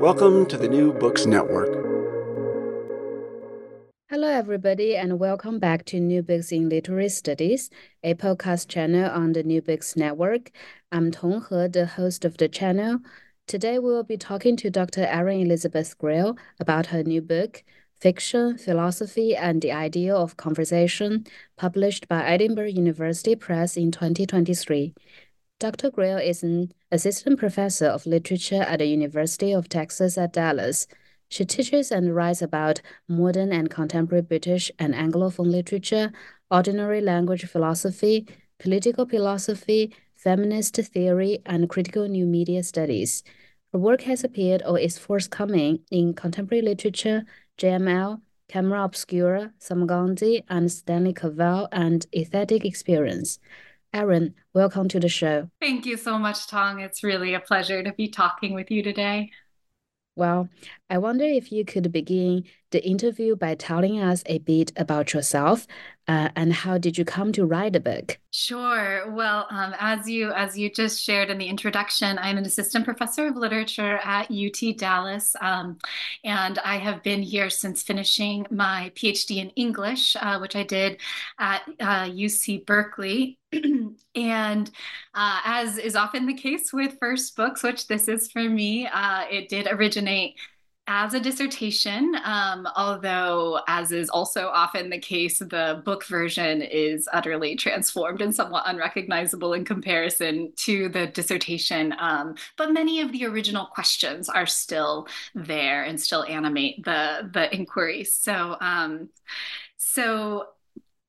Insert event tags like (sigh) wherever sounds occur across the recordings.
Welcome to the New Books Network. Hello, everybody, and welcome back to New Books in Literary Studies, a podcast channel on the New Books Network. I'm Tong He, the host of the channel. Today, we will be talking to Dr. Erin Elizabeth Greer about her new book, Fiction, Philosophy, and the Idea of Conversation, published by Edinburgh University Press in 2023. Dr. Greer is an assistant professor of literature at the University of Texas at Dallas. She teaches and writes about modern and contemporary British and Anglophone literature, ordinary language philosophy, political philosophy, feminist theory, and critical new media studies. Her work has appeared or is forthcoming in Contemporary Literature, JML, Camera Obscura, Salmagundi, and Stanley Cavell, and Aesthetic Experience. Erin, welcome to the show. Thank you so much, Tong. It's really a pleasure to be talking with you today. Well, I wonder if you could begin the interview by telling us a bit about yourself uh, and how did you come to write a book? Sure. Well, um, as you as you just shared in the introduction, I'm an assistant professor of literature at UT Dallas, um, and I have been here since finishing my PhD in English, uh, which I did at uh, UC Berkeley. (clears throat) and uh, as is often the case with first books, which this is for me, uh, it did originate as a dissertation, um, although, as is also often the case, the book version is utterly transformed and somewhat unrecognizable in comparison to the dissertation. Um, but many of the original questions are still there and still animate the the inquiry. So, um, so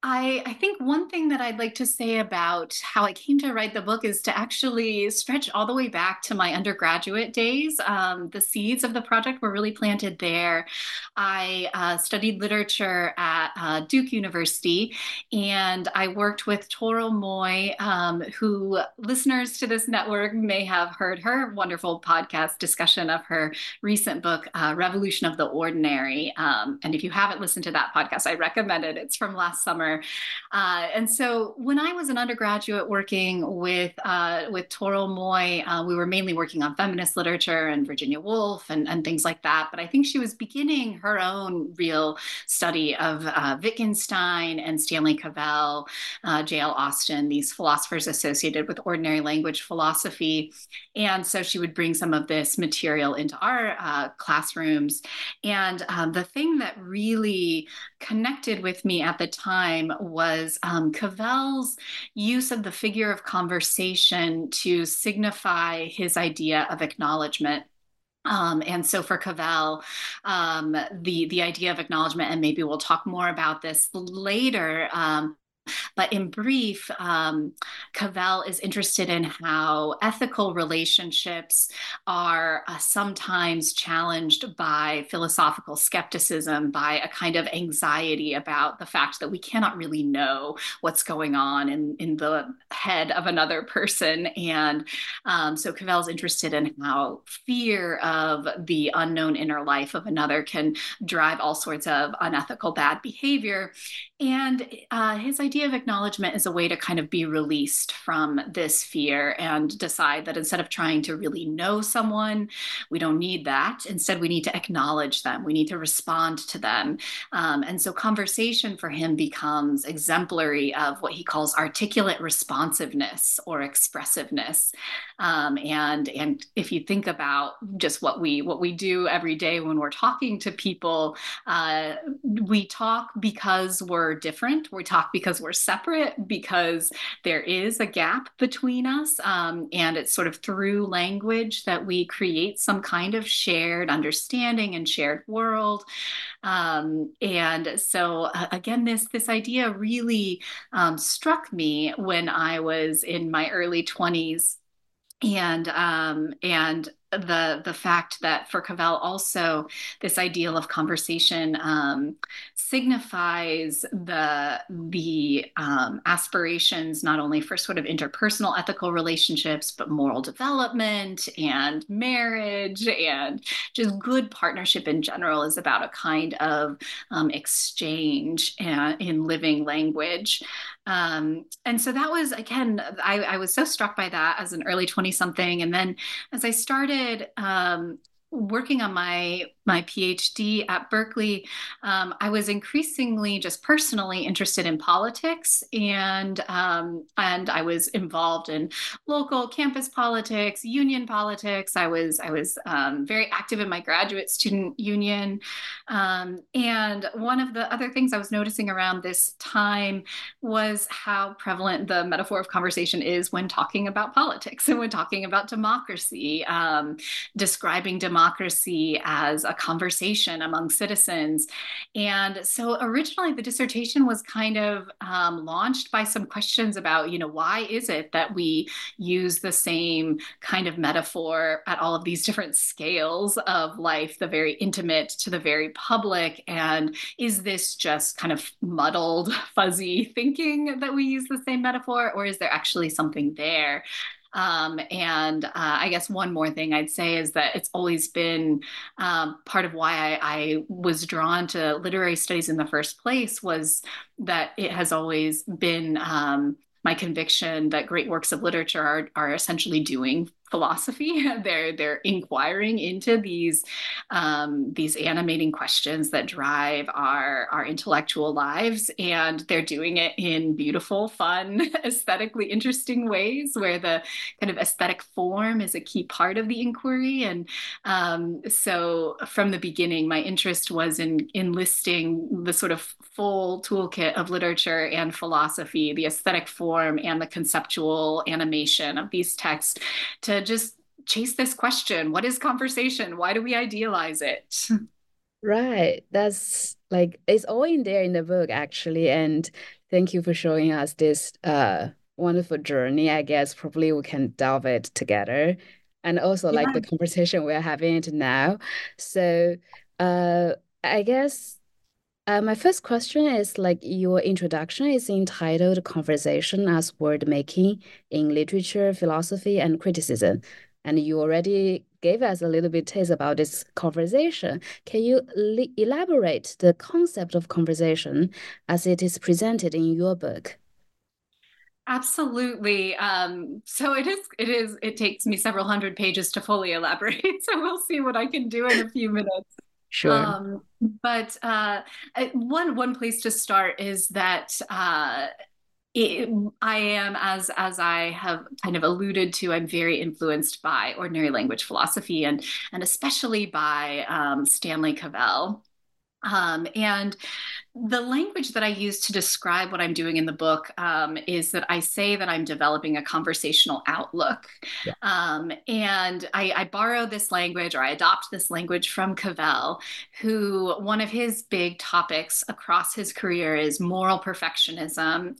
I, I think one thing that I'd like to say about how I came to write the book is to actually stretch all the way back to my undergraduate days. Um, the seeds of the project were really planted there. I uh, studied literature at uh, Duke University, and I worked with Toril Moi, um, who listeners to this network may have heard her wonderful podcast discussion of her recent book, uh, Revolution of the Ordinary. Um, and if you haven't listened to that podcast, I recommend it. It's from last summer uh, and so when I was an undergraduate working with uh, with Toril Moi, uh, we were mainly working on feminist literature and Virginia Woolf and, and things like that. But I think she was beginning her own real study of uh, Wittgenstein and Stanley Cavell, uh, J.L. Austin, these philosophers associated with ordinary language philosophy. And so she would bring some of this material into our uh, classrooms. And um, the thing that really connected with me at the time was um, Cavell's use of the figure of conversation to signify his idea of acknowledgement. Um, and so for Cavell, um, the the idea of acknowledgement, and maybe we'll talk more about this later, um, but in brief, um, Cavell is interested in how ethical relationships are uh, sometimes challenged by philosophical skepticism, by a kind of anxiety about the fact that we cannot really know what's going on in, in the head of another person. And um, so Cavell's interested in how fear of the unknown inner life of another can drive all sorts of unethical bad behavior. And uh, his idea of acknowledgement is a way to kind of be released from this fear and decide that instead of trying to really know someone, we don't need that. Instead, we need to acknowledge them, we need to respond to them. Um, and so, conversation for him becomes exemplary of what he calls articulate responsiveness or expressiveness. Um, and and if you think about just what we what we do every day when we're talking to people, uh, we talk because we're different. We talk because we're separate, because there is a gap between us. Um, and it's sort of through language that we create some kind of shared understanding and shared world. Um, and so uh, again, this this idea really um, struck me when I was in my early 20s and um, and the the fact that for Cavell also this ideal of conversation um, signifies the the um, aspirations not only for sort of interpersonal ethical relationships but moral development and marriage and just good partnership in general is about a kind of um, exchange uh, in living language. Um, and so that was again I, I was so struck by that as an early 20 something and then as i started um, working on my my PhD at Berkeley, um, I was increasingly just personally interested in politics, and um, and I was involved in local campus politics, union politics. I was I was um, very active in my graduate student union, um, and one of the other things I was noticing around this time was how prevalent the metaphor of conversation is when talking about politics and when talking about democracy, um, describing democracy as a conversation among citizens. And so originally the dissertation was kind of um, launched by some questions about, you know, why is it that we use the same kind of metaphor at all of these different scales of life, the very intimate to the very public? And is this just kind of muddled, (laughs) fuzzy thinking that we use the same metaphor, or is there actually something there? Um, and uh, I guess one more thing I'd say is that it's always been um, part of why I, I, was drawn to literary studies in the first place was that it has always been um, my conviction that great works of literature are, are essentially doing philosophy. (laughs) they're they're inquiring into these um, these animating questions that drive our our intellectual lives, and they're doing it in beautiful, fun, (laughs) aesthetically interesting ways, where the kind of aesthetic form is a key part of the inquiry. And um, so, from the beginning, my interest was in enlisting the sort of full toolkit of literature and philosophy, the aesthetic form and the conceptual animation of these texts to just chase this question. What is conversation? Why do we idealize it? (laughs) Right. That's like it's all in there in the book actually. And thank you for showing us this uh wonderful journey. I guess probably we can delve it together. And also yeah. like the conversation we're having it now. So uh i guess uh, my first question is like your introduction is entitled Conversation as World Making in Literature, Philosophy, and Criticism. And you already gave us a little bit taste about this conversation. Can you elaborate the concept of conversation as it is presented in your book? Absolutely. Um, so it is. It is. It takes me several hundred pages to fully elaborate. (laughs) So we'll see what I can do in a few minutes. Sure. Um, but uh, one one place to start is that uh, it, I am, as as I have kind of alluded to, I'm very influenced by ordinary language philosophy and and especially by um, Stanley Cavell. Um, and the language that I use to describe what I'm doing in the book um, is that I say that I'm developing a conversational outlook. Yeah. Um, and I, I, borrow this language or I adopt this language from Cavell, who one of his big topics across his career is moral perfectionism.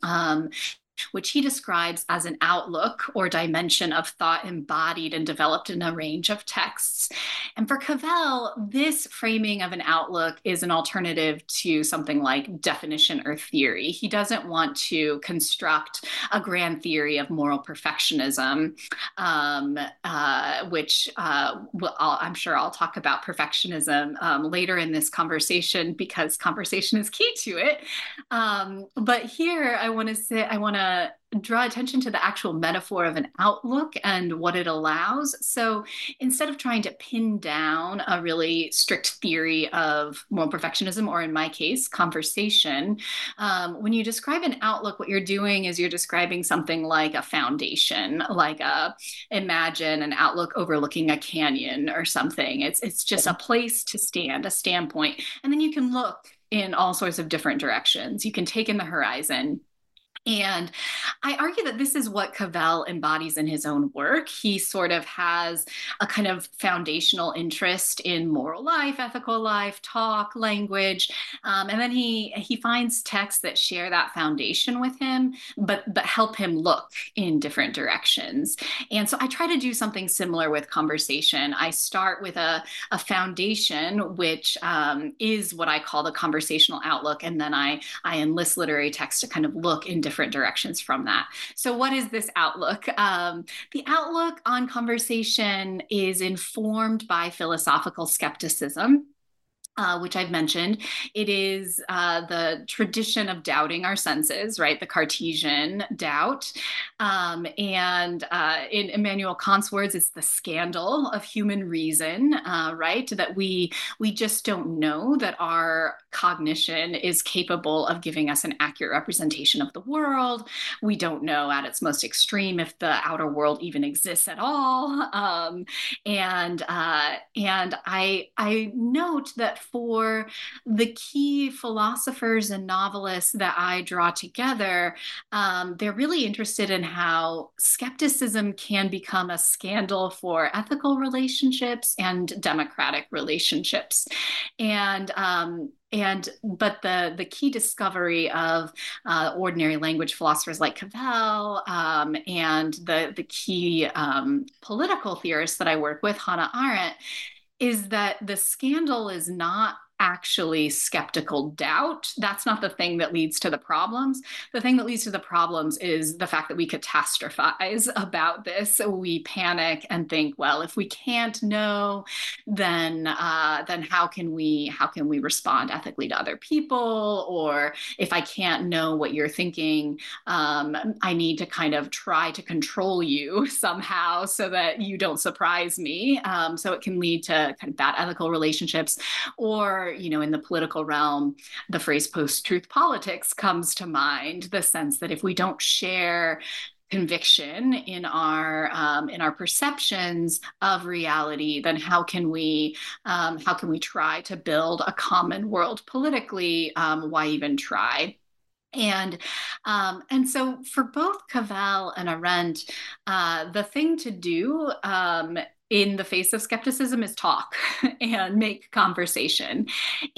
Which he describes as an outlook or dimension of thought embodied and developed in a range of texts. And for Cavell, this framing of an outlook is an alternative to something like definition or theory. He doesn't want to construct a grand theory of moral perfectionism, um, uh, which uh, I'm sure I'll talk about perfectionism um, later in this conversation because conversation is key to it. Um, but here I want to say, I want to draw attention to the actual metaphor of an outlook and what it allows. So instead of trying to pin down a really strict theory of moral perfectionism, or in my case, conversation, um, when you describe an outlook, what you're doing is you're describing something like a foundation, like a imagine an outlook overlooking a canyon or something. It's it's just a place to stand, a standpoint, and then you can look in all sorts of different directions. You can take in the horizon and I argue that this is what Cavell embodies in his own work. He sort of has a kind of foundational interest in moral life, ethical life, talk, language, um, and then he he finds texts that share that foundation with him, but but help him look in different directions. And so I try to do something similar with conversation. I start with a a foundation, which um, is what I call the conversational outlook, and then I I enlist literary texts to kind of look in different directions from that. So, what is this outlook? Um, the outlook on conversation is informed by philosophical skepticism. Uh, which I've mentioned. It is uh, the tradition of doubting our senses, right? The Cartesian doubt. Um, and uh, in Immanuel Kant's words, it's the scandal of human reason, uh, right? That we we just don't know that our cognition is capable of giving us an accurate representation of the world. We don't know at its most extreme if the outer world even exists at all. Um, and uh, and I I note that for the key philosophers and novelists that I draw together, um, they're really interested in how skepticism can become a scandal for ethical relationships and democratic relationships. And um, and but the the key discovery of uh, ordinary language philosophers like Cavell um, and the the key um, political theorists that I work with, Hannah Arendt, is that the scandal is not actually skeptical doubt. That's not the thing that leads to the problems. The thing that leads to the problems is the fact that we catastrophize (laughs) about this. We panic and think, well, if we can't know, then uh, then how can we how can we respond ethically to other people? Or if I can't know what you're thinking, um, I need to kind of try to control you (laughs) somehow so that you don't surprise me. Um, so it can lead to kind of bad ethical relationships or you know, in the political realm, the phrase post truth politics comes to mind the sense that if we don't share conviction in our um, in our perceptions of reality then how can we um, how can we try to build a common world politically? Um, why even try? And um, and so for both Cavell and Arendt, uh, the thing to do um, in the face of skepticism is talk (laughs) and make conversation.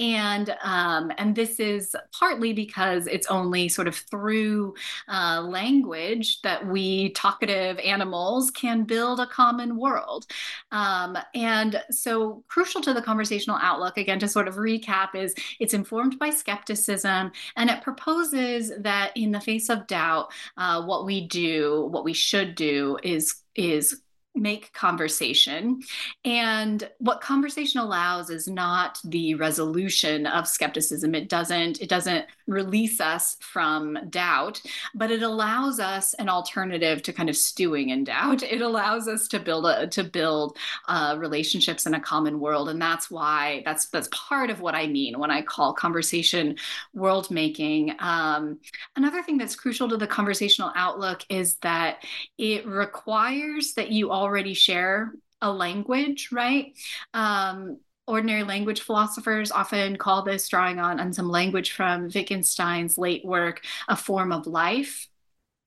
And um, and this is partly because it's only sort of through uh, language that we talkative animals can build a common world. Um, and so crucial to the conversational outlook again to sort of recap is it's informed by skepticism and it proposes that in the face of doubt uh, what we do what we should do is is make conversation. And what conversation allows is not the resolution of skepticism. It doesn't it doesn't release us from doubt, but it allows us an alternative to kind of stewing in doubt. (laughs) It allows us to build a to build uh, relationships in a common world, and that's why that's that's part of what I mean when I call conversation world making. Um, another thing that's crucial to the conversational outlook is that it requires that you already share a language, right? Um, ordinary language philosophers often call this drawing on, on some language from Wittgenstein's late work, a form of life.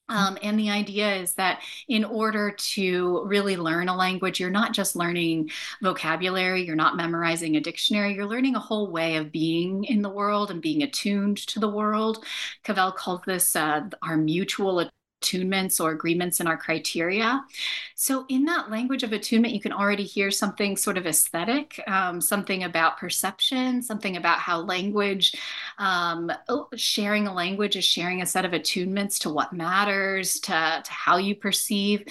Um, and the idea is that in order to really learn a language, you're not just learning vocabulary, you're not memorizing a dictionary, you're learning a whole way of being in the world and being attuned to the world. Cavell calls this uh, our mutual attunements or agreements in our criteria. So, in that language of attunement, you can already hear something sort of aesthetic, um, something about perception, something about how language, um, oh, sharing a language is sharing a set of attunements to what matters, to, to how you perceive.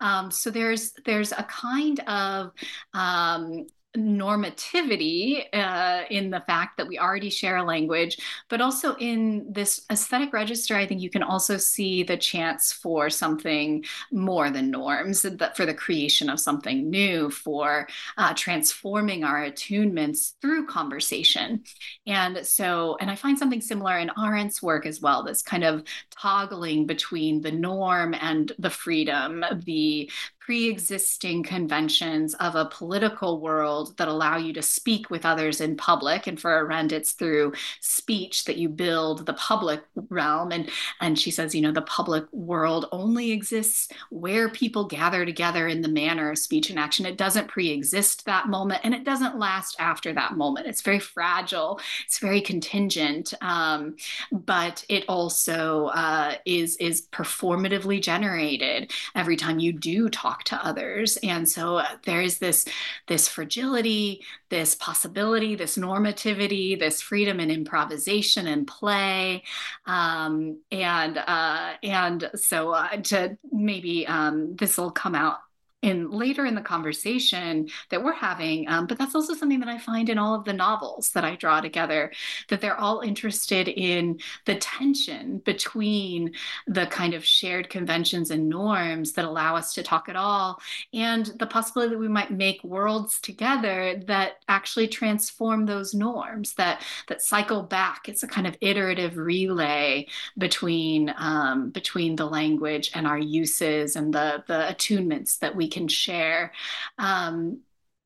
Um, so, there's there's a kind of um, normativity uh, in the fact that we already share a language, but also in this aesthetic register, I think you can also see the chance for something more than norms, for the creation of something new, for uh, transforming our attunements through conversation. And so, and I find something similar in Arendt's work as well, this kind of toggling between the norm and the freedom, the pre-existing conventions of a political world that allow you to speak with others in public. And for Arendt it's through speech that you build the public realm. And and she says you know the public world only exists where people gather together in the manner of speech and action. It doesn't pre-exist that moment and it doesn't last after that moment. It's very fragile. It's very contingent. Um, but it also uh, is is performatively generated every time you do talk to others. And so uh, there is this this fragility this possibility this normativity this freedom and improvisation and play. Um, and uh, and so uh, to maybe um, this will come out in later in the conversation that we're having um, but that's also something that i find in all of the novels that i draw together that they're all interested in the tension between the kind of shared conventions and norms that allow us to talk at all and the possibility that we might make worlds together that actually transform those norms that that cycle back. It's a kind of iterative relay between um, between the language and our uses and the the attunements that we can share. Um,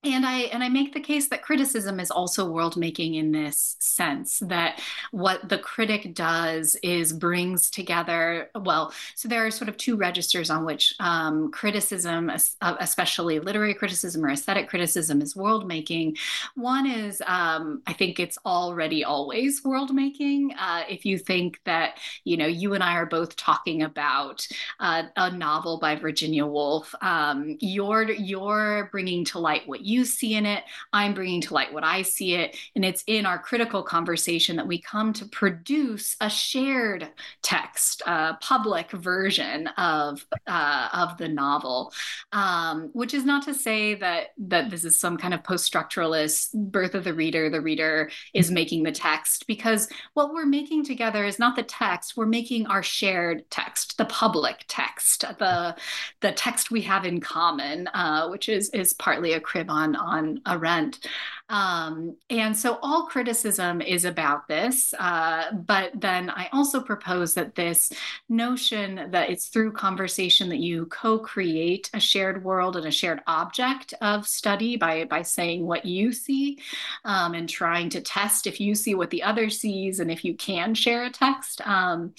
and i and i make the case that criticism is also world making in this sense that what the critic does is brings together well so there are sort of two registers on which um, criticism uh, especially literary criticism or aesthetic criticism is world making one is um, i think it's already always world making uh, if you think that you know you and i are both talking about uh, a novel by virginia woolf um, you're you're bringing to light what you you see in it. I'm bringing to light what I see it. And it's in our critical conversation that we come to produce a shared text, a public version of, uh, of the novel, um, which is not to say that, that this is some kind of post structuralist birth of the reader. The reader is making the text because what we're making together is not the text, we're making our shared text, the public text, the, the text we have in common, uh, which is, is partly a crib on on Arendt. Um, and so all criticism is about this. Uh, but then I also propose that this notion that it's through conversation that you co create a shared world and a shared object of study by, by saying what you see um, and trying to test if you see what the other sees and if you can share a text. Um,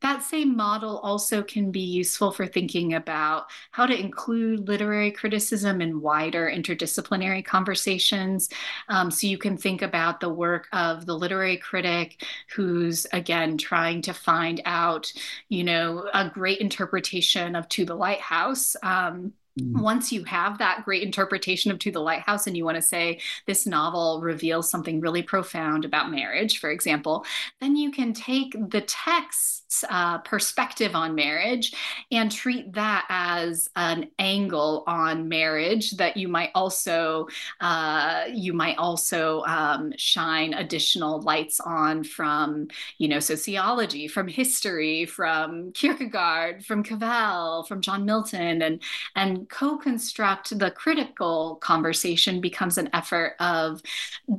that same model also can be useful for thinking about how to include literary criticism in wider interdisciplinary conversations. Um, so you can think about the work of the literary critic who's, again, trying to find out, you know, a great interpretation of To the Lighthouse. Um, Mm-hmm. Once you have that great interpretation of To the Lighthouse and you want to say this novel reveals something really profound about marriage, for example, then you can take the text's uh, perspective on marriage and treat that as an angle on marriage that you might also uh, you might also um, shine additional lights on from you know sociology, from history, from Kierkegaard, from Cavell, from John Milton, and and co-construct the critical conversation becomes an effort of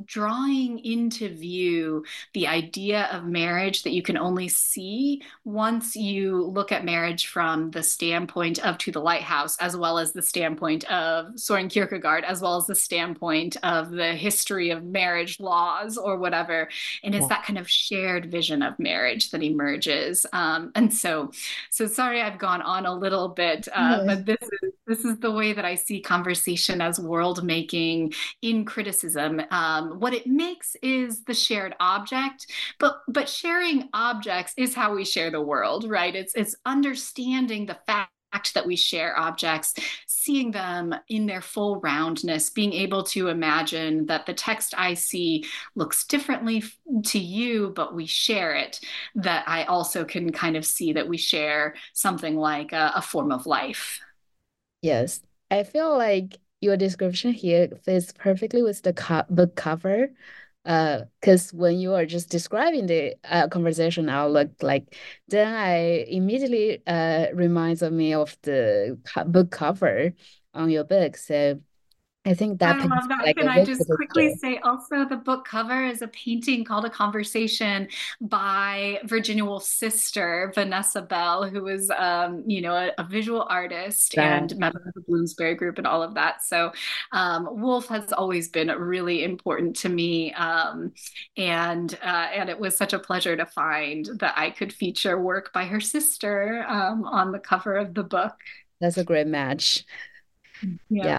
drawing into view the idea of marriage that you can only see once you look at marriage from the standpoint of to the lighthouse as well as the standpoint of Soren Kierkegaard as well as the standpoint of the history of marriage laws or whatever and it's that kind of shared vision of marriage that emerges. Um, and so so sorry I've gone on a little bit uh, but this is this is the way that I see conversation as world making in criticism. Um, what it makes is the shared object, but but sharing objects is how we share the world, right? It's it's understanding the fact that we share objects, seeing them in their full roundness, being able to imagine that the text I see looks differently to you, but we share it, that I also can kind of see that we share something like a, a form of life. Yes, I feel like your description here fits perfectly with the co book cover. Uh, because when you are just describing the uh, conversation outlook, like then I immediately uh reminds of me of the book cover on your book. So I think that I love that. Like Can I just quickly say also the book cover is a painting called A Conversation by Virginia Woolf's sister, Vanessa Bell, who was um, you know, a, a visual artist and member of the Bloomsbury group and all of that. So um, Woolf has always been really important to me. Um, and uh, and it was such a pleasure to find that I could feature work by her sister um, on the cover of the book. That's a great match. yeah. yeah.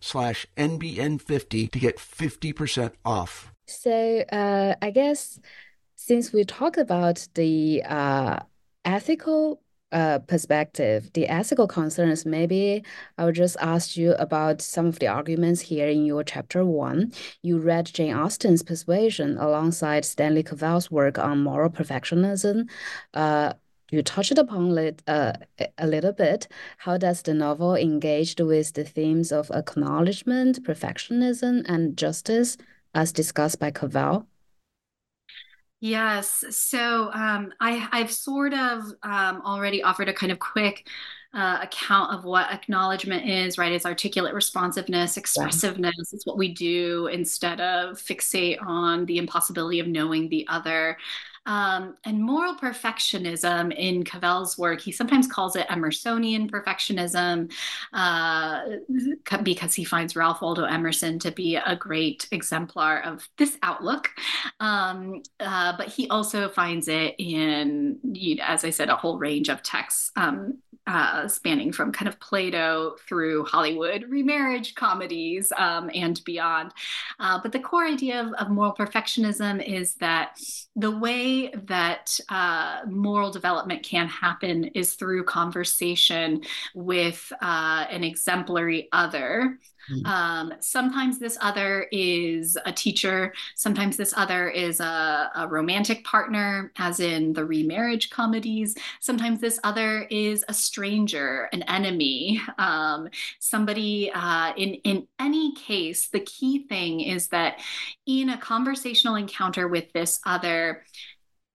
slash NBN50 to get 50% off. So uh, I guess since we talked about the uh, ethical uh, perspective, the ethical concerns, maybe I will just ask you about some of the arguments here in your chapter one. You read Jane Austen's Persuasion alongside Stanley Cavell's work on moral perfectionism. Uh, you touched upon it uh, a little bit. How does the novel engage with the themes of acknowledgement, perfectionism, and justice, as discussed by Cavell? Yes. So um, I, I've sort of um, already offered a kind of quick uh, account of what acknowledgement is, right? It's articulate responsiveness, expressiveness. Yeah. It's what we do instead of fixate on the impossibility of knowing the other. Um, and moral perfectionism in Cavell's work, he sometimes calls it Emersonian perfectionism uh, because he finds Ralph Waldo Emerson to be a great exemplar of this outlook. Um, uh, but he also finds it in, as I said, a whole range of texts um, uh, spanning from kind of Plato through Hollywood remarriage comedies um, and beyond. Uh, but the core idea of, of, moral perfectionism is that the way that uh, moral development can happen is through conversation with uh, an exemplary other Mm. Um, sometimes this other is a teacher. Sometimes this other is a, a, romantic partner, as in the remarriage comedies. Sometimes this other is a stranger, an enemy, um, somebody. Uh, in in any case, the key thing is that in a conversational encounter with this other,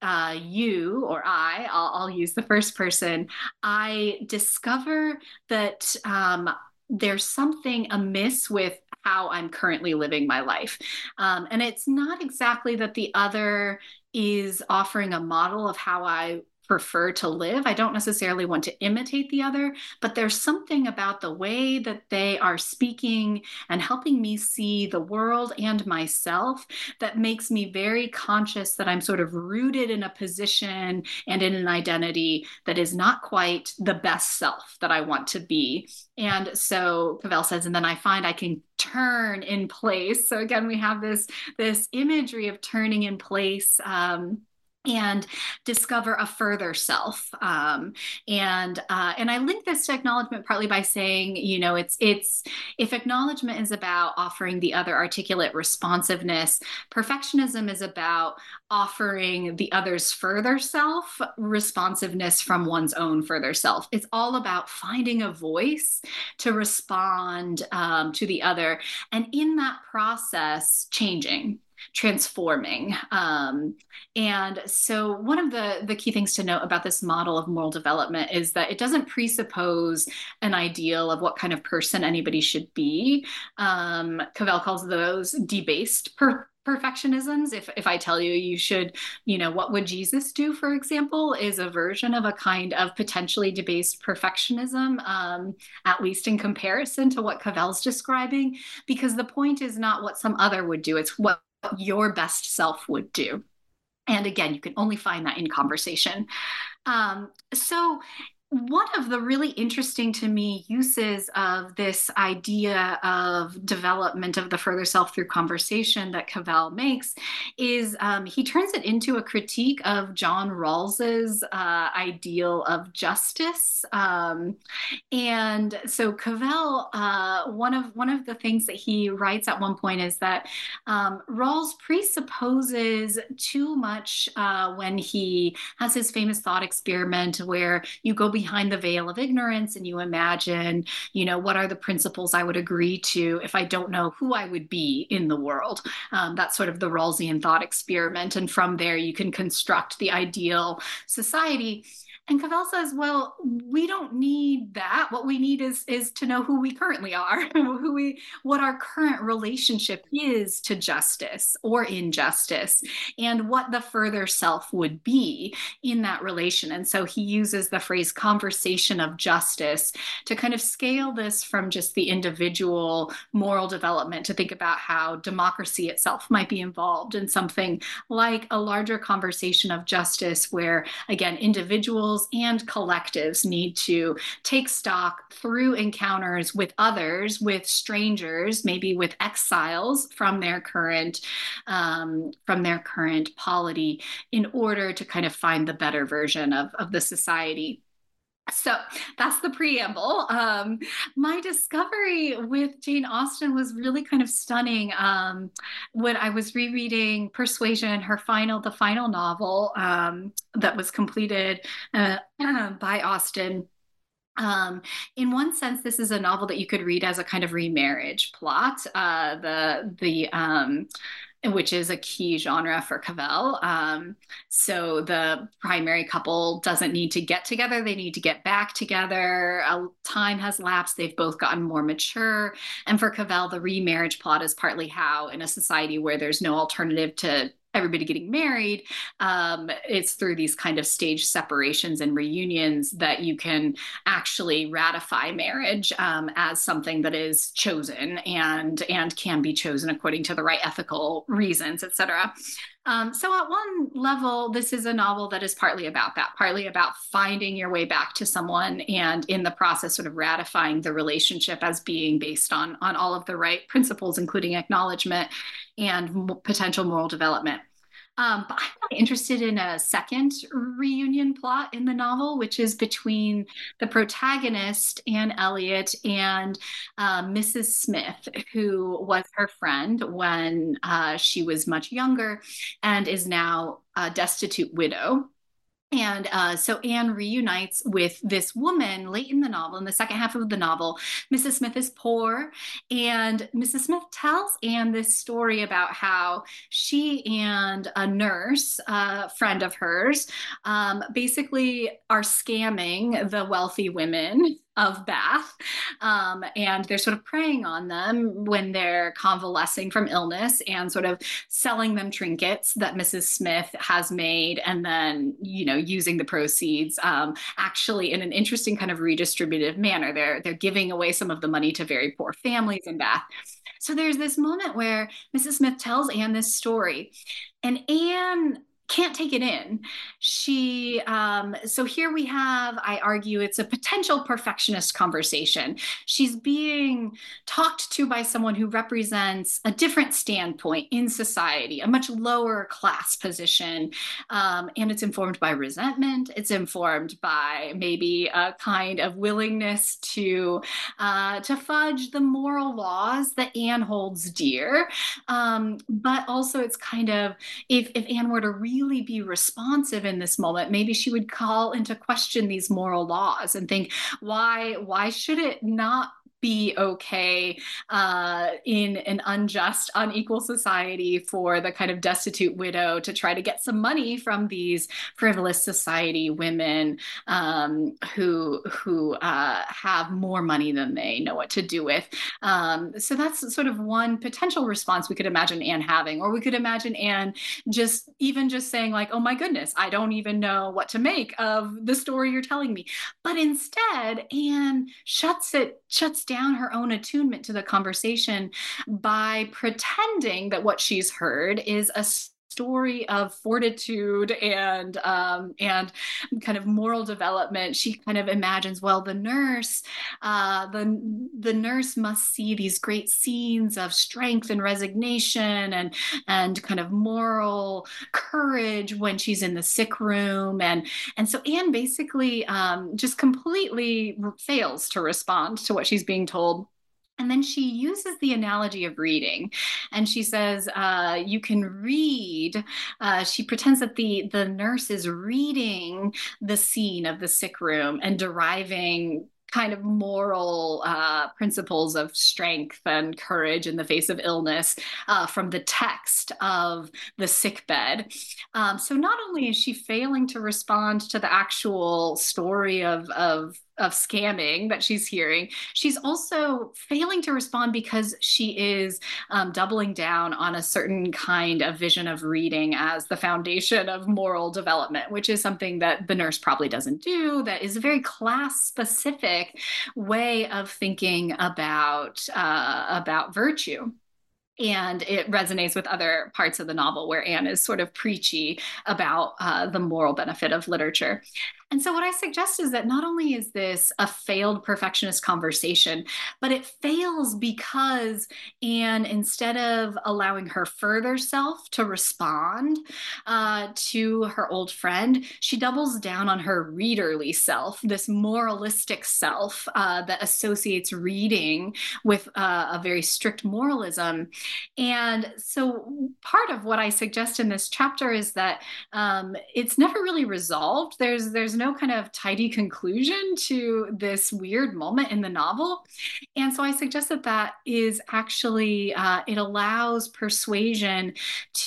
uh, you or I, I'll, I'll, use the first person, I discover that um, there's something amiss with how I'm currently living my life. Um, and it's not exactly that the other is offering a model of how I prefer to live. I don't necessarily want to imitate the other, but there's something about the way that they are speaking and helping me see the world and myself that makes me very conscious that I'm sort of rooted in a position and in an identity that is not quite the best self that I want to be. And so Cavell says, and then I find I can turn in place. So again, we have this this imagery of turning in place. Um, and discover a further self um, and uh, and i link this to acknowledgement partly by saying you know it's it's if acknowledgement is about offering the other articulate responsiveness perfectionism is about offering the other's further self responsiveness from one's own further self. It's all about finding a voice to respond um, to the other and in that process changing transforming. Um, and so one of the, the key things to note about this model of moral development is that it doesn't presuppose an ideal of what kind of person anybody should be. Um, Cavell calls those debased per- perfectionisms if if i tell you you should you know what would jesus do for example is a version of a kind of potentially debased perfectionism um, at least in comparison to what cavell's describing because the point is not what some other would do it's what your best self would do. And again, you can only find that in conversation. Um, so one of the really interesting to me uses of this idea of development of the further self through conversation that Cavell makes is um, he turns it into a critique of John Rawls's uh, ideal of justice. Um, and so Cavell, uh, one of one of the things that he writes at one point is that um, Rawls presupposes too much uh, when he has his famous thought experiment where you go behind the veil of ignorance and you imagine, you know, what are the principles I would agree to if I don't know who I would be in the world. Um, that's sort of the Rawlsian thought experiment. And from there, you can construct the ideal society. And Cavell says, well, we don't need that. What we need is is to know who we currently are, (laughs) who we what our current relationship is to justice or injustice, and what the further self would be in that relation. And so he uses the phrase conversation of justice to kind of scale this from just the individual moral development to think about how democracy itself might be involved in something like a larger conversation of justice where again individuals individuals and collectives need to take stock through encounters with others, with strangers, maybe with exiles from their current um, from their current polity, in order to kind of find the better version of, of the society so that's the preamble. Um, my discovery with Jane Austen was really kind of stunning. Um, when I was rereading Persuasion, her final, the final novel um, that was completed uh, (clears throat) by Austen. Um, in one sense, this is a novel that you could read as a kind of remarriage plot. Uh, the the um, which is a key genre for Cavell. Um, so the primary couple doesn't need to get together, they need to get back together. Time has lapsed, they've both gotten more mature. And for Cavell, the remarriage plot is partly how, in a society where there's no alternative to everybody getting married. Um, it's through these kind of stage separations and reunions that you can actually ratify marriage um, as something that is chosen and and can be chosen according to the right ethical reasons etc um, so at one level this is a novel that is partly about that partly about finding your way back to someone and in the process sort of ratifying the relationship as being based on on all of the right principles including acknowledgement and potential moral development um, but I'm interested in a second reunion plot in the novel, which is between the protagonist, Anne Elliot, and uh, Mrs. Smith, who was her friend when uh, she was much younger and is now a destitute widow. And uh, so Anne reunites with this woman late in the novel, in the second half of the novel. Mrs. Smith is poor, and Mrs. Smith tells Anne this story about how she and a nurse, a friend of hers, um, basically are scamming the wealthy women of Bath. Um, and they're sort of preying on them when they're convalescing from illness and sort of selling them trinkets that Mrs. Smith has made and then, you know, using the proceeds um, actually in an interesting kind of redistributive manner. They're, they're giving away some of the money to very poor families in Bath. So there's this moment where Mrs. Smith tells Anne this story, and Anne can't take it in. She, um, so here we have, I argue, it's a potential perfectionist conversation. She's being talked to by someone who represents a different standpoint in society, a much lower class position. Um, and it's informed by resentment, it's informed by maybe a kind of willingness to, uh, to fudge the moral laws that Anne holds dear. Um, but also, it's kind of, if, if Anne were to really really be responsive in this moment. Maybe she would call into question these moral laws and think why why should it not be okay uh, in an unjust, unequal society for the kind of destitute widow to try to get some money from these frivolous society women um, who who uh, have more money than they know what to do with. Um, so that's sort of one potential response we could imagine Anne having, or we could imagine Anne just even just saying like, "Oh my goodness, I don't even know what to make of the story you're telling me," but instead Anne shuts it shuts down her own attunement to the conversation by pretending that what she's heard is a story of fortitude and um, and kind of moral development. She kind of imagines, well, the nurse, uh, the the nurse must see these great scenes of strength and resignation and and kind of moral courage when she's in the sick room, and and so Anne basically um, just completely fails to respond to what she's being told and then she uses the analogy of reading, and she says, uh, "You can read." Uh, she pretends that the the nurse is reading the scene of the sick room and deriving kind of moral uh, principles of strength and courage in the face of illness uh, from the text of the sick bed. Um, so not only is she failing to respond to the actual story of, of of scamming that she's hearing. She's also failing to respond because she is um, doubling down on a certain kind of vision of reading as the foundation of moral development, which is something that the nurse probably doesn't do. That is a very class specific way of thinking about uh, about virtue and it resonates with other parts of the novel where Anne is sort of preachy about uh, the moral benefit of literature. And so, what I suggest is that not only is this a failed perfectionist conversation, but it fails because Anne, instead of allowing her further self to respond uh, to her old friend, she doubles down on her readerly self, this moralistic self uh, that associates reading with uh, a very strict moralism. And so, part of what I suggest in this chapter is that um, it's never really resolved. There's there's no kind of tidy conclusion to this weird moment in the novel. And so I suggest that that is actually, uh, it allows persuasion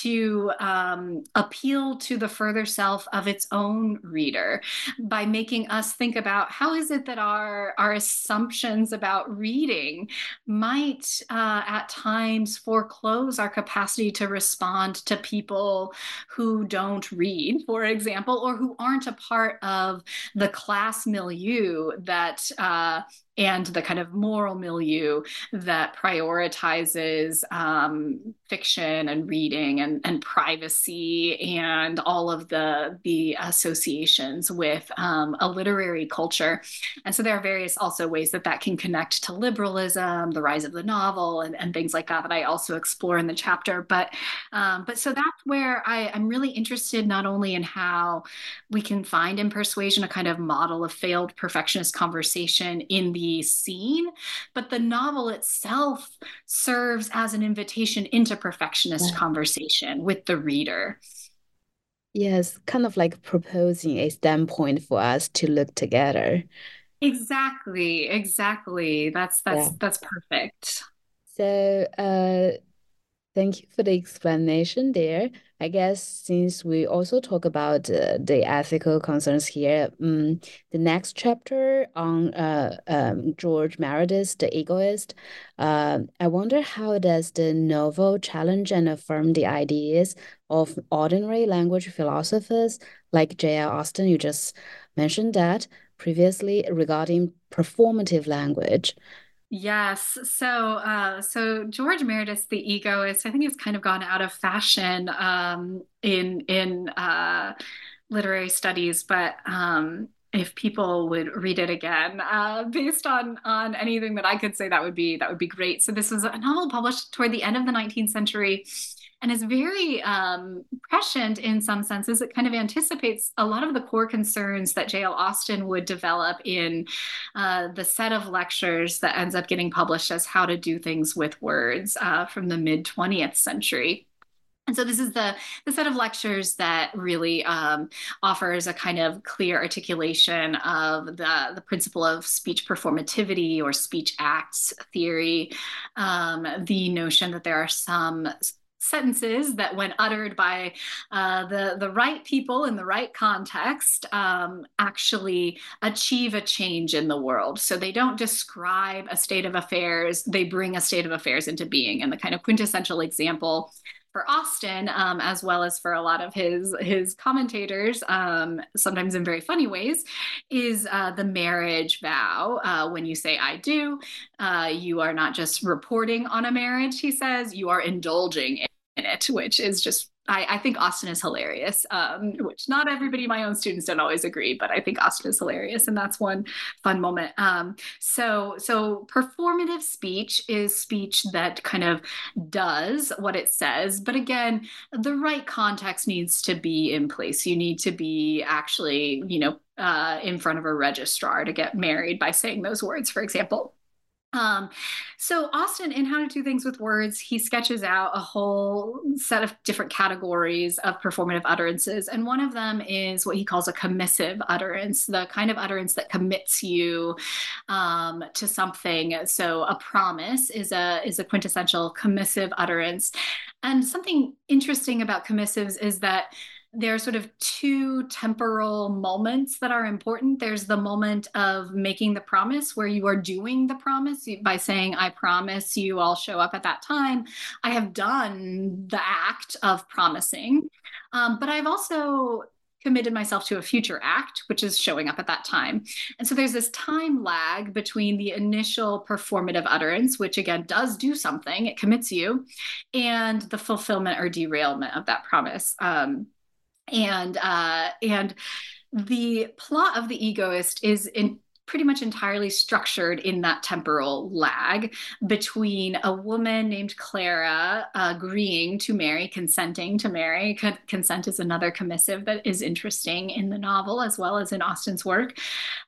to um, appeal to the further self of its own reader by making us think about how is it that our, our assumptions about reading might uh, at times foreclose our capacity to respond to people who don't read, for example, or who aren't a part of of the class milieu that uh, and the kind of moral milieu that prioritizes um, fiction and reading and, and privacy and all of the the associations with um, a literary culture. And so there are various also ways that that can connect to liberalism the rise of the novel and, and things like that that i also explore in the chapter. But um, but so that's where I, i'm really interested not only in how we can find in persuasion a kind of model of failed perfectionist conversation in the scene, but the novel itself serves as an invitation into perfectionist yeah. conversation with the reader. Yes, kind of like proposing a standpoint for us to look together. Exactly, exactly. That's that's yeah. that's perfect. So, uh, thank you for the explanation there. I guess since we also talk about uh, the ethical concerns here, um, the next chapter on uh, um, George Meredith, the egoist, uh, I wonder how does the novel challenge and affirm the ideas of ordinary language philosophers like J.L. Austin, you just mentioned that previously regarding performative language. Yes. So, uh, so George Meredith, the egoist, I think has kind of gone out of fashion um, in in uh, literary studies, but um, if people would read it again, uh, based on on anything that I could say, that would be that would be great. So, this was a novel published toward the end of the 19th century and is very um, prescient in some senses. It kind of anticipates a lot of the core concerns that J.L. Austin would develop in uh, the set of lectures that ends up getting published as How to Do Things with Words uh, from the mid 20th century. And so this is the, the set of lectures that really um, offers a kind of clear articulation of the, the principle of speech performativity or speech acts theory, um, the notion that there are some sentences that, when uttered by uh, the the right people in the right context, um, actually achieve a change in the world. So they don't describe a state of affairs; they bring a state of affairs into being. And the kind of quintessential example for Austin, um, as well as for a lot of his his commentators, um, sometimes in very funny ways, is uh, the marriage vow. Uh, when you say "I do," uh, you are not just reporting on a marriage. He says you are indulging in it, which is just I, I, think Austin is hilarious, um, which not everybody, my own students don't always agree, but I think Austin is hilarious, and that's one fun moment. Um, so, so performative speech is speech that kind of does what it says, but again, the right context needs to be in place. You need to be actually, you know, uh, in front of a registrar to get married by saying those words, for example. Um, so Austin, in How to Do Things with Words, he sketches out a whole set of different categories of performative utterances, and one of them is what he calls a commissive utterance, the kind of utterance that commits you um, to something. So a promise is a is a quintessential commissive utterance, and something interesting about commissives is that there are sort of two temporal moments that are important. There's the moment of making the promise where you are doing the promise by saying, I promise you I'll show up at that time. I have done the act of promising. Um, but I've also committed myself to a future act, which is showing up at that time. And so there's this time lag between the initial performative utterance, which again does do something, it commits you, and the fulfillment or derailment of that promise. Um, and uh, and the plot of the egoist is in pretty much entirely structured in that temporal lag between a woman named Clara agreeing to marry, consenting to marry. Consent is another commissive that is interesting in the novel as well as in Austin's work,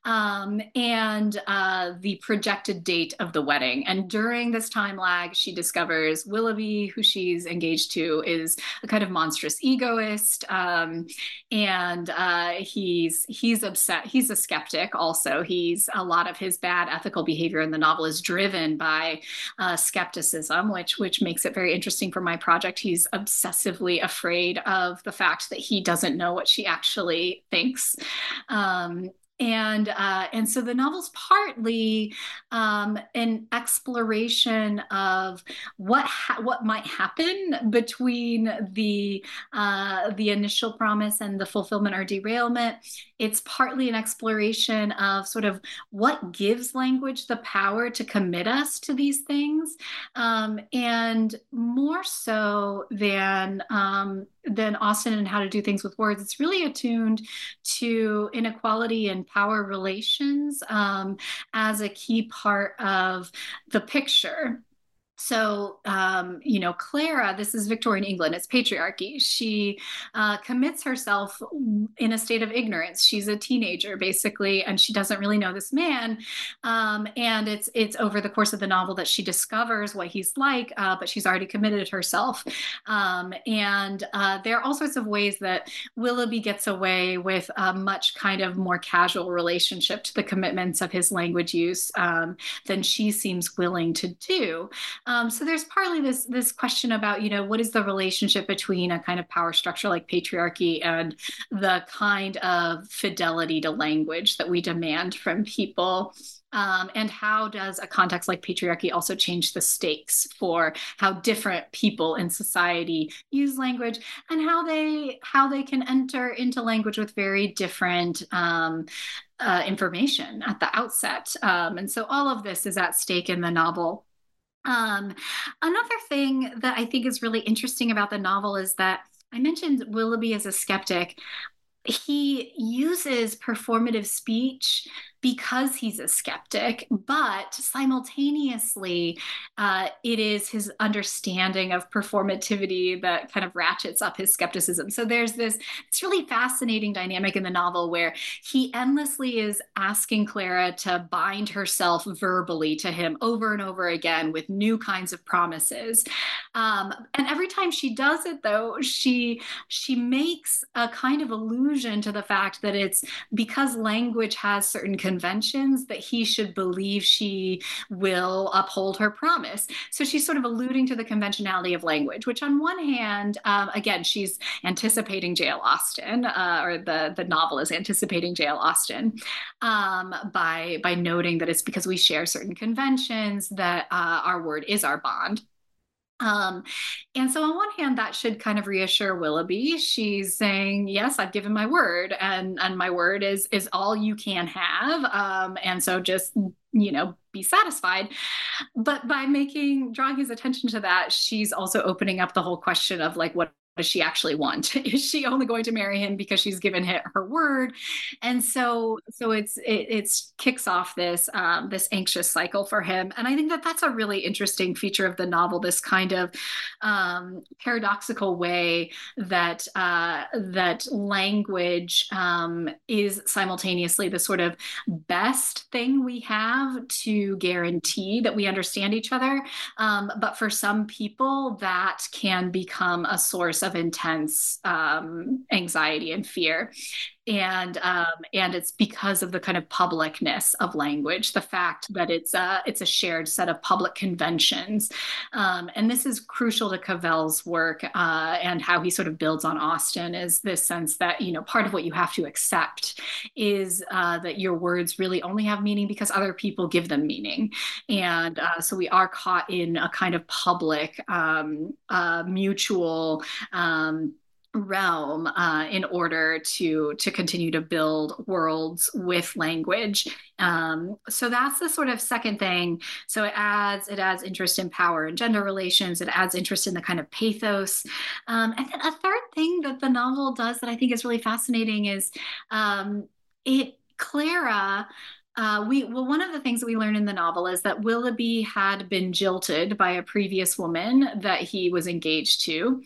um, and uh, the projected date of the wedding. And during this time lag, she discovers Willoughby, who she's engaged to, is a kind of monstrous egoist, um, and uh, he's he's upset. He's a skeptic. Also, he he's a lot of his bad ethical behavior in the novel is driven by uh, skepticism, which which makes it very interesting for my project. He's obsessively afraid of the fact that he doesn't know what she actually thinks. Um, and uh, and so the novel's partly um, an exploration of what ha- what might happen between the uh, the initial promise and the fulfillment or derailment. It's partly an exploration of sort of what gives language the power to commit us to these things, um, and more so than um, than Austin and how to do things with words. It's really attuned to inequality and power relations um, as a key part of the picture so um, you know clara this is victorian england it's patriarchy. She uh, commits herself in a state of ignorance. She's a teenager basically and she doesn't really know this man um, and it's it's over the course of the novel that she discovers what he's like uh, but she's already committed herself. Um, and uh, there are all sorts of ways that willoughby gets away with a much kind of more casual relationship to the commitments of his language use um, than she seems willing to do Um, so there's partly this this question about you know what is the relationship between a kind of power structure like patriarchy and the kind of fidelity to language that we demand from people. Um, and how does a context like patriarchy also change the stakes for how different people in society use language and how they how they can enter into language with very different um, uh, information at the outset um, and so all of this is at stake in the novel um, another thing that i think is really interesting about the novel is that I mentioned Willoughby as a skeptic. He uses performative speech because he's a skeptic, but simultaneously, uh, it is his understanding of performativity that kind of ratchets up his skepticism. So there's this it's really fascinating dynamic in the novel where he endlessly is asking Clara to bind herself verbally to him over and over again with new kinds of promises. Um, and every time she does it, though, she she makes a kind of allusion to the fact that it's because language has certain conventions that he should believe she will uphold her promise. So she's sort of alluding to the conventionality of language, which on one hand, um, again, she's anticipating J.L. Austin, uh, or the the novel is anticipating J.L. Austin um, by by noting that it's because we share certain conventions that uh, our word is our bond. Um, and so on one hand, that should kind of reassure Willoughby. She's saying, "Yes, I've given my word, and and my word is is all you can have." Um, and so just you know be satisfied but by making drawing his attention to that she's also opening up the whole question of like what does she actually want? (laughs) Is she only going to marry him because she's given her word? And so, so it's it it's kicks off this um, this anxious cycle for him. And I think that that's a really interesting feature of the novel. This kind of um, paradoxical way that uh, that language um, is simultaneously the sort of best thing we have to guarantee that we understand each other. Um, but for some people, that can become a source of intense um, anxiety and fear and um, and it's because of the kind of publicness of language, the fact that it's a it's a shared set of public conventions, um, and this is crucial to Cavell's work uh, and how he sort of builds on Austin is this sense that you know part of what you have to accept is uh, that your words really only have meaning because other people give them meaning, and uh, so we are caught in a kind of public um, uh, mutual. Um, realm uh, in order to to continue to build worlds with language. Um, so that's the sort of second thing. So it adds it adds interest in power and gender relations. It adds interest in the kind of pathos. Um, and then a third thing that the novel does that i think is really fascinating is um, it clara uh, we well, one of the things that we learn in the novel is that Willoughby had been jilted by a previous woman that he was engaged to,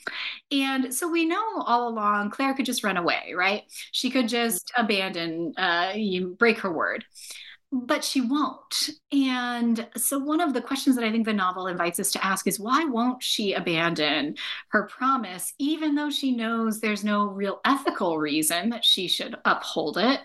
and so we know all along Claire could just run away, right? She could just abandon, uh, you break her word but she won't. And so, one of the questions that I think the novel invites us to ask is why won't she abandon her promise, even though she knows there's no real ethical reason that she should uphold it?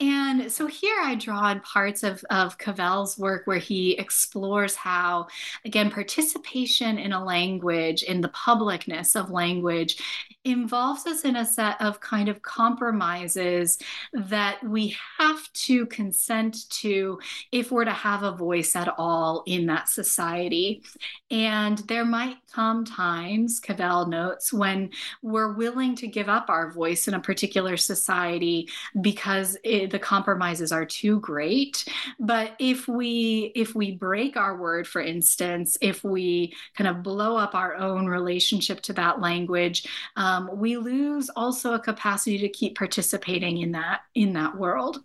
And so here I draw on parts of, of Cavell's work where he explores how, again, participation in a language, in the publicness of language, involves us in a set of kind of compromises that we have to consent to if we're to have a voice at all in that society. And there might come times, Cavell notes, when we're willing to give up our voice in a particular society because it, the compromises are too great. But if we if we break our word, for instance, if we kind of blow up our own relationship to that language, um, Um, we lose also a capacity to keep participating in that in that world.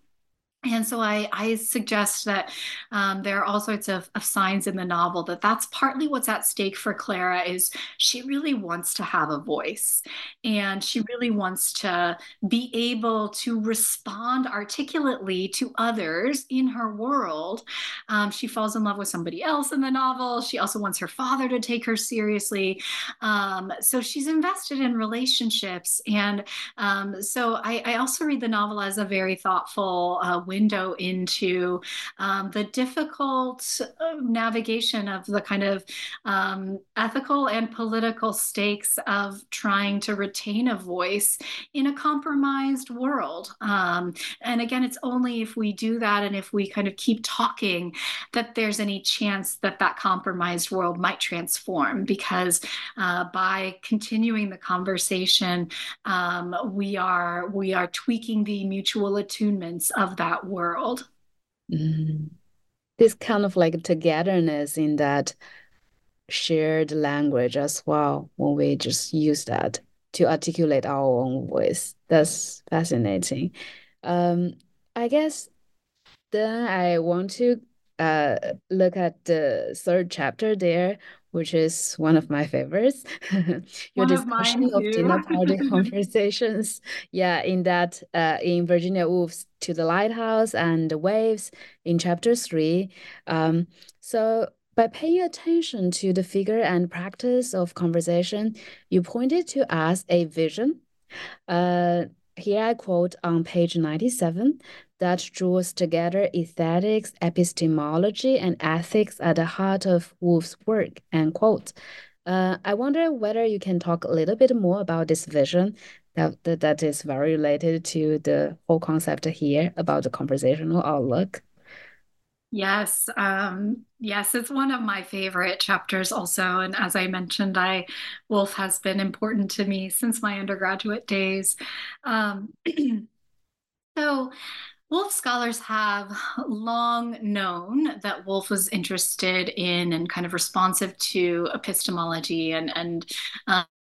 And so I, I suggest that um, there are all sorts of, of, signs in the novel that that's partly what's at stake for Clara is she really wants to have a voice and she really wants to be able to respond articulately to others in her world. Um, she falls in love with somebody else in the novel. She also wants her father to take her seriously. Um, so she's invested in relationships. And um, so I, I, also read the novel as a very thoughtful uh, window into um, the difficult uh, navigation of the kind of um, ethical and political stakes of trying to retain a voice in a compromised world. Um, and again, it's only if we do that and if we kind of keep talking that there's any chance that that compromised world might transform because uh, by continuing the conversation, um, we are we are tweaking the mutual attunements of that world. Mm. This kind of like togetherness in that shared language as well when we just use that to articulate our own voice. That's fascinating. Um, I guess then I want to uh look at the third chapter there, which is one of my favorites. (laughs) Your one discussion of, of dinner party (laughs) conversations. Yeah, in that uh in Virginia Woolf's To the Lighthouse and the Waves in chapter three. Um, so by paying attention to the figure and practice of conversation, you pointed to us a vision. Uh, here I quote on page 97 that draws together aesthetics, epistemology, and ethics at the heart of Woolf's work, end quote. Uh, I wonder whether you can talk a little bit more about this vision that, that, that is very related to the whole concept here about the conversational outlook. Yes, um, yes, it's one of my favorite chapters also. And as I mentioned, I Woolf has been important to me since my undergraduate days. Um, (clears throat) so Woolf scholars have long known that Woolf was interested in and kind of responsive to epistemology and and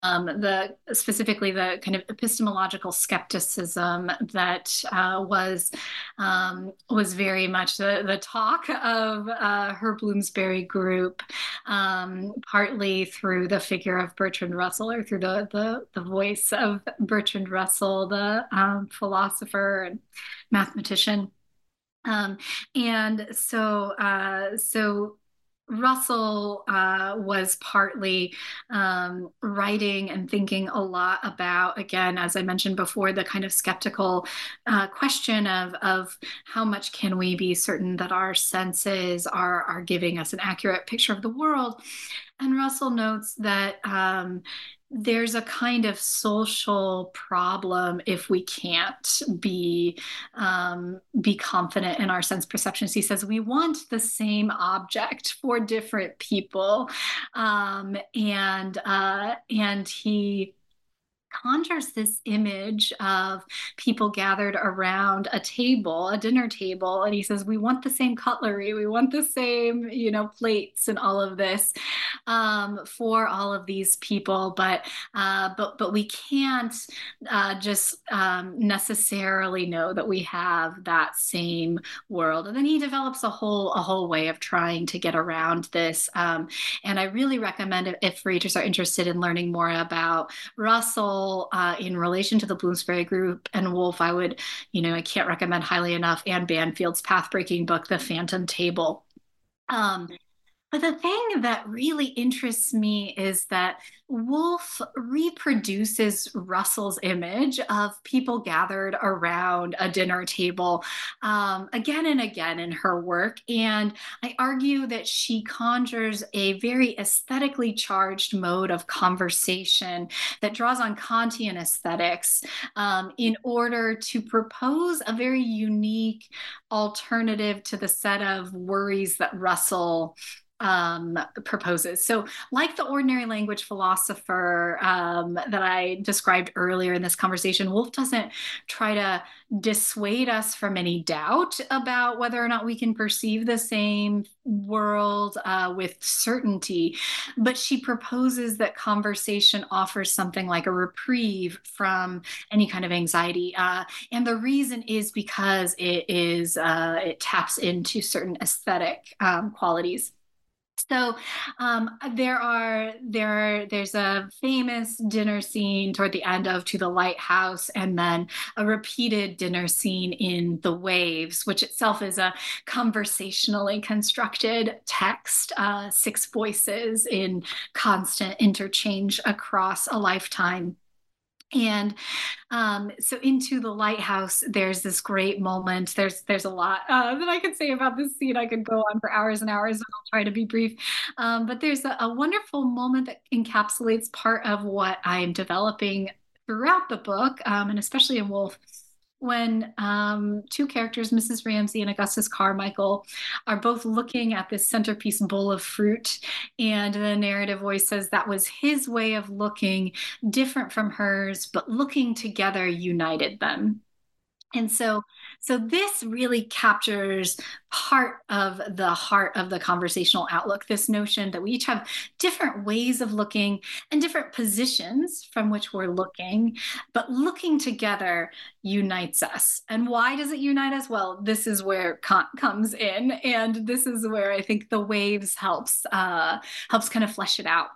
um, the specifically the kind of epistemological skepticism that uh, was um, was very much the, the talk of uh, her Bloomsbury group, um, partly through the figure of Bertrand Russell or through the the, the voice of Bertrand Russell, the um, philosopher and mathematician. Um, and so, uh, so Russell uh, was partly um, writing and thinking a lot about, again, as I mentioned before, the kind of skeptical uh, question of, of how much can we be certain that our senses are, are giving us an accurate picture of the world. And Russell notes that um, there's a kind of social problem if we can't be um, be confident in our sense perceptions. He says we want the same object for different people, um, and uh, and he conjures this image of people gathered around a table, a dinner table, and he says, "We want the same cutlery, we want the same, you know, plates and all of this um, for all of these people, but uh, but but we can't uh, just um, necessarily know that we have that same world." And then he develops a whole a whole way of trying to get around this, um, and I really recommend if, if readers are interested in learning more about Russell uh, in relation to the Bloomsbury Group and Woolf, I would, you know, I can't recommend highly enough Ann Banfield's path-breaking book, The Phantom Table. Um, but the thing that really interests me is that Woolf reproduces Russell's image of people gathered around a dinner table um, again and again in her work. And I argue that she conjures a very aesthetically charged mode of conversation that draws on Kantian aesthetics um, in order to propose a very unique alternative to the set of worries that Russell um, proposes. So, like the ordinary language philosopher um, that I described earlier in this conversation, Woolf doesn't try to dissuade us from any doubt about whether or not we can perceive the same world uh, with certainty, but she proposes that conversation offers something like a reprieve from any kind of anxiety. Uh, and the reason is because it is uh, it taps into certain aesthetic um, qualities. So um, there are there there's a famous dinner scene toward the end of To the Lighthouse, and then a repeated dinner scene in The Waves, which itself is a conversationally constructed text, uh, six voices in constant interchange across a lifetime. And um, so into the lighthouse there's this great moment. There's there's a lot uh, that i could say about this scene. I could go on for hours and hours i'll try to be brief. Um, but there's a, a wonderful moment that encapsulates part of what i'm developing throughout the book um, and especially in Woolf when um, two characters, Mrs. Ramsay and Augustus Carmichael, are both looking at this centerpiece bowl of fruit. And the narrative voice says that was his way of looking, different from hers, but looking together united them. And so so this really captures part of the heart of the conversational outlook this notion that we each have different ways of looking and different positions from which we're looking, but looking together unites us. And why does it unite us? Well, this is where Kant comes in, and this is where I think the waves helps uh, helps kind of flesh it out.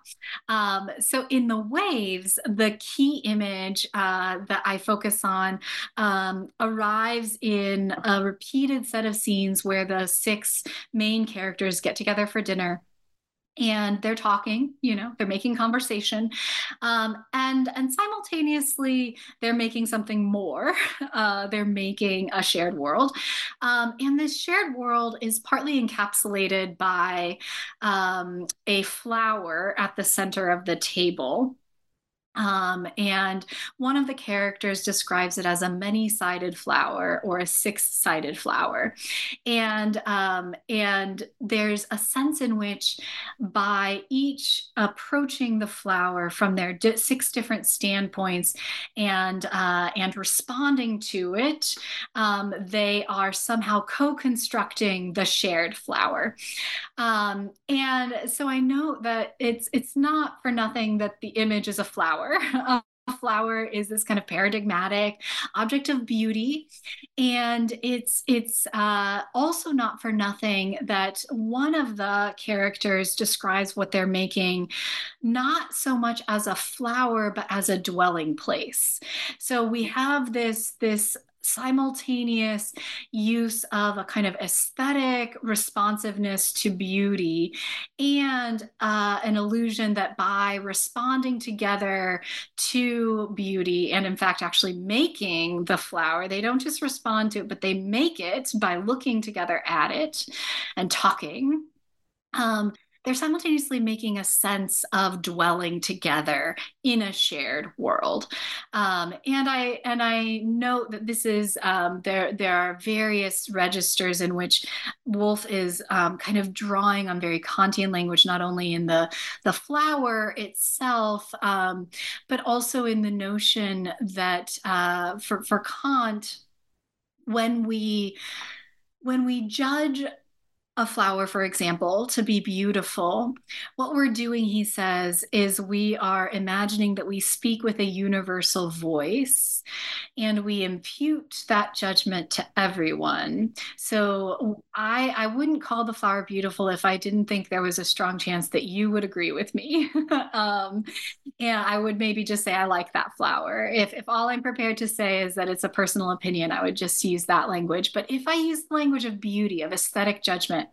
Um, so in the waves, the key image uh, that I focus on um, arrives in a repeated set of scenes where the six main characters get together for dinner and they're talking you know they're making conversation. Um, and and simultaneously they're making something more. (laughs) Uh, they're making a shared world. Um, and this shared world is partly encapsulated by um, a flower at the center of the table um, and one of the characters describes it as a many-sided flower or a six-sided flower, and um, and there's a sense in which by each approaching the flower from their di- six different standpoints and uh, and responding to it, um, they are somehow co-constructing the shared flower. Um, and so I know that it's it's not for nothing that the image is a flower flower. (laughs) a flower is this kind of paradigmatic object of beauty and it's it's uh, also not for nothing that one of the characters describes what they're making not so much as a flower but as a dwelling place so we have this this simultaneous use of a kind of aesthetic responsiveness to beauty and uh, an illusion that by responding together to beauty and in fact actually making the flower they don't just respond to it but they make it by looking together at it and talking um, they're simultaneously making a sense of dwelling together in a shared world. Um, and I and I note that this is um, there. There are various registers in which Woolf is um, kind of drawing on very Kantian language, not only in the the flower itself, um, but also in the notion that uh, for for Kant, when we when we judge a flower, for example, to be beautiful, what we're doing, he says, is we are imagining that we speak with a universal voice and we impute that judgment to everyone. So I, I wouldn't call the flower beautiful if I didn't think there was a strong chance that you would agree with me. (laughs) um, and I would maybe just say, I like that flower. If, if all I'm prepared to say is that it's a personal opinion, I would just use that language. But if I use the language of beauty, of aesthetic judgment,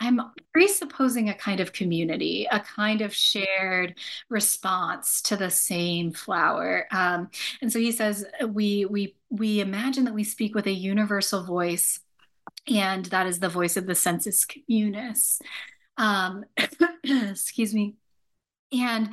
I'm presupposing a kind of community, a kind of shared response to the same flower. Um, and so he says we we we imagine that we speak with a universal voice, and that is the voice of the sensus communis. Um, (coughs) excuse me. And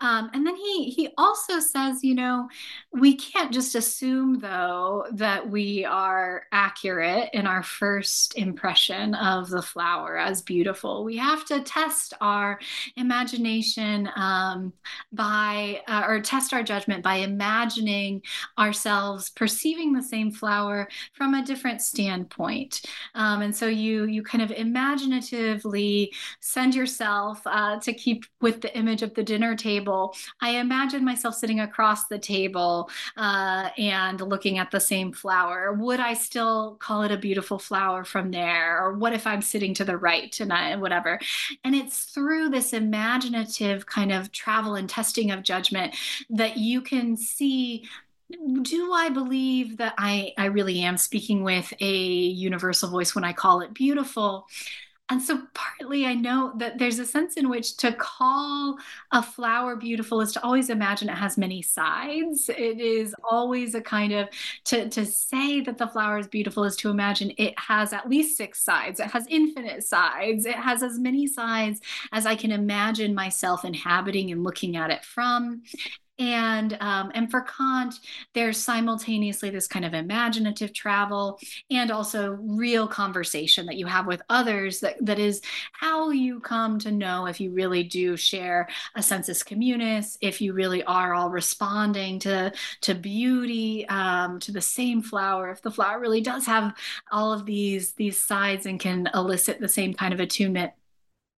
um, and then he he also says, you know, we can't just assume though that we are accurate in our first impression of the flower as beautiful. We have to test our imagination um, by uh, or test our judgment by imagining ourselves perceiving the same flower from a different standpoint. Um, and so you you kind of imaginatively send yourself uh, to keep with the image of the dinner table table, I imagine myself sitting across the table uh, and looking at the same flower. Would I still call it a beautiful flower from there? Or what if I'm sitting to the right and I, whatever? And it's through this imaginative kind of travel and testing of judgment that you can see do I believe that I, I really am speaking with a universal voice when I call it beautiful? And so partly I know that there's a sense in which to call a flower beautiful is to always imagine it has many sides. It is always a kind of to to say that the flower is beautiful is to imagine it has at least six sides. It has infinite sides. It has as many sides as I can imagine myself inhabiting and looking at it from and um, and for kant there's simultaneously this kind of imaginative travel and also real conversation that you have with others that, that is how you come to know if you really do share a sensus communis if you really are all responding to to beauty um, to the same flower if the flower really does have all of these these sides and can elicit the same kind of attunement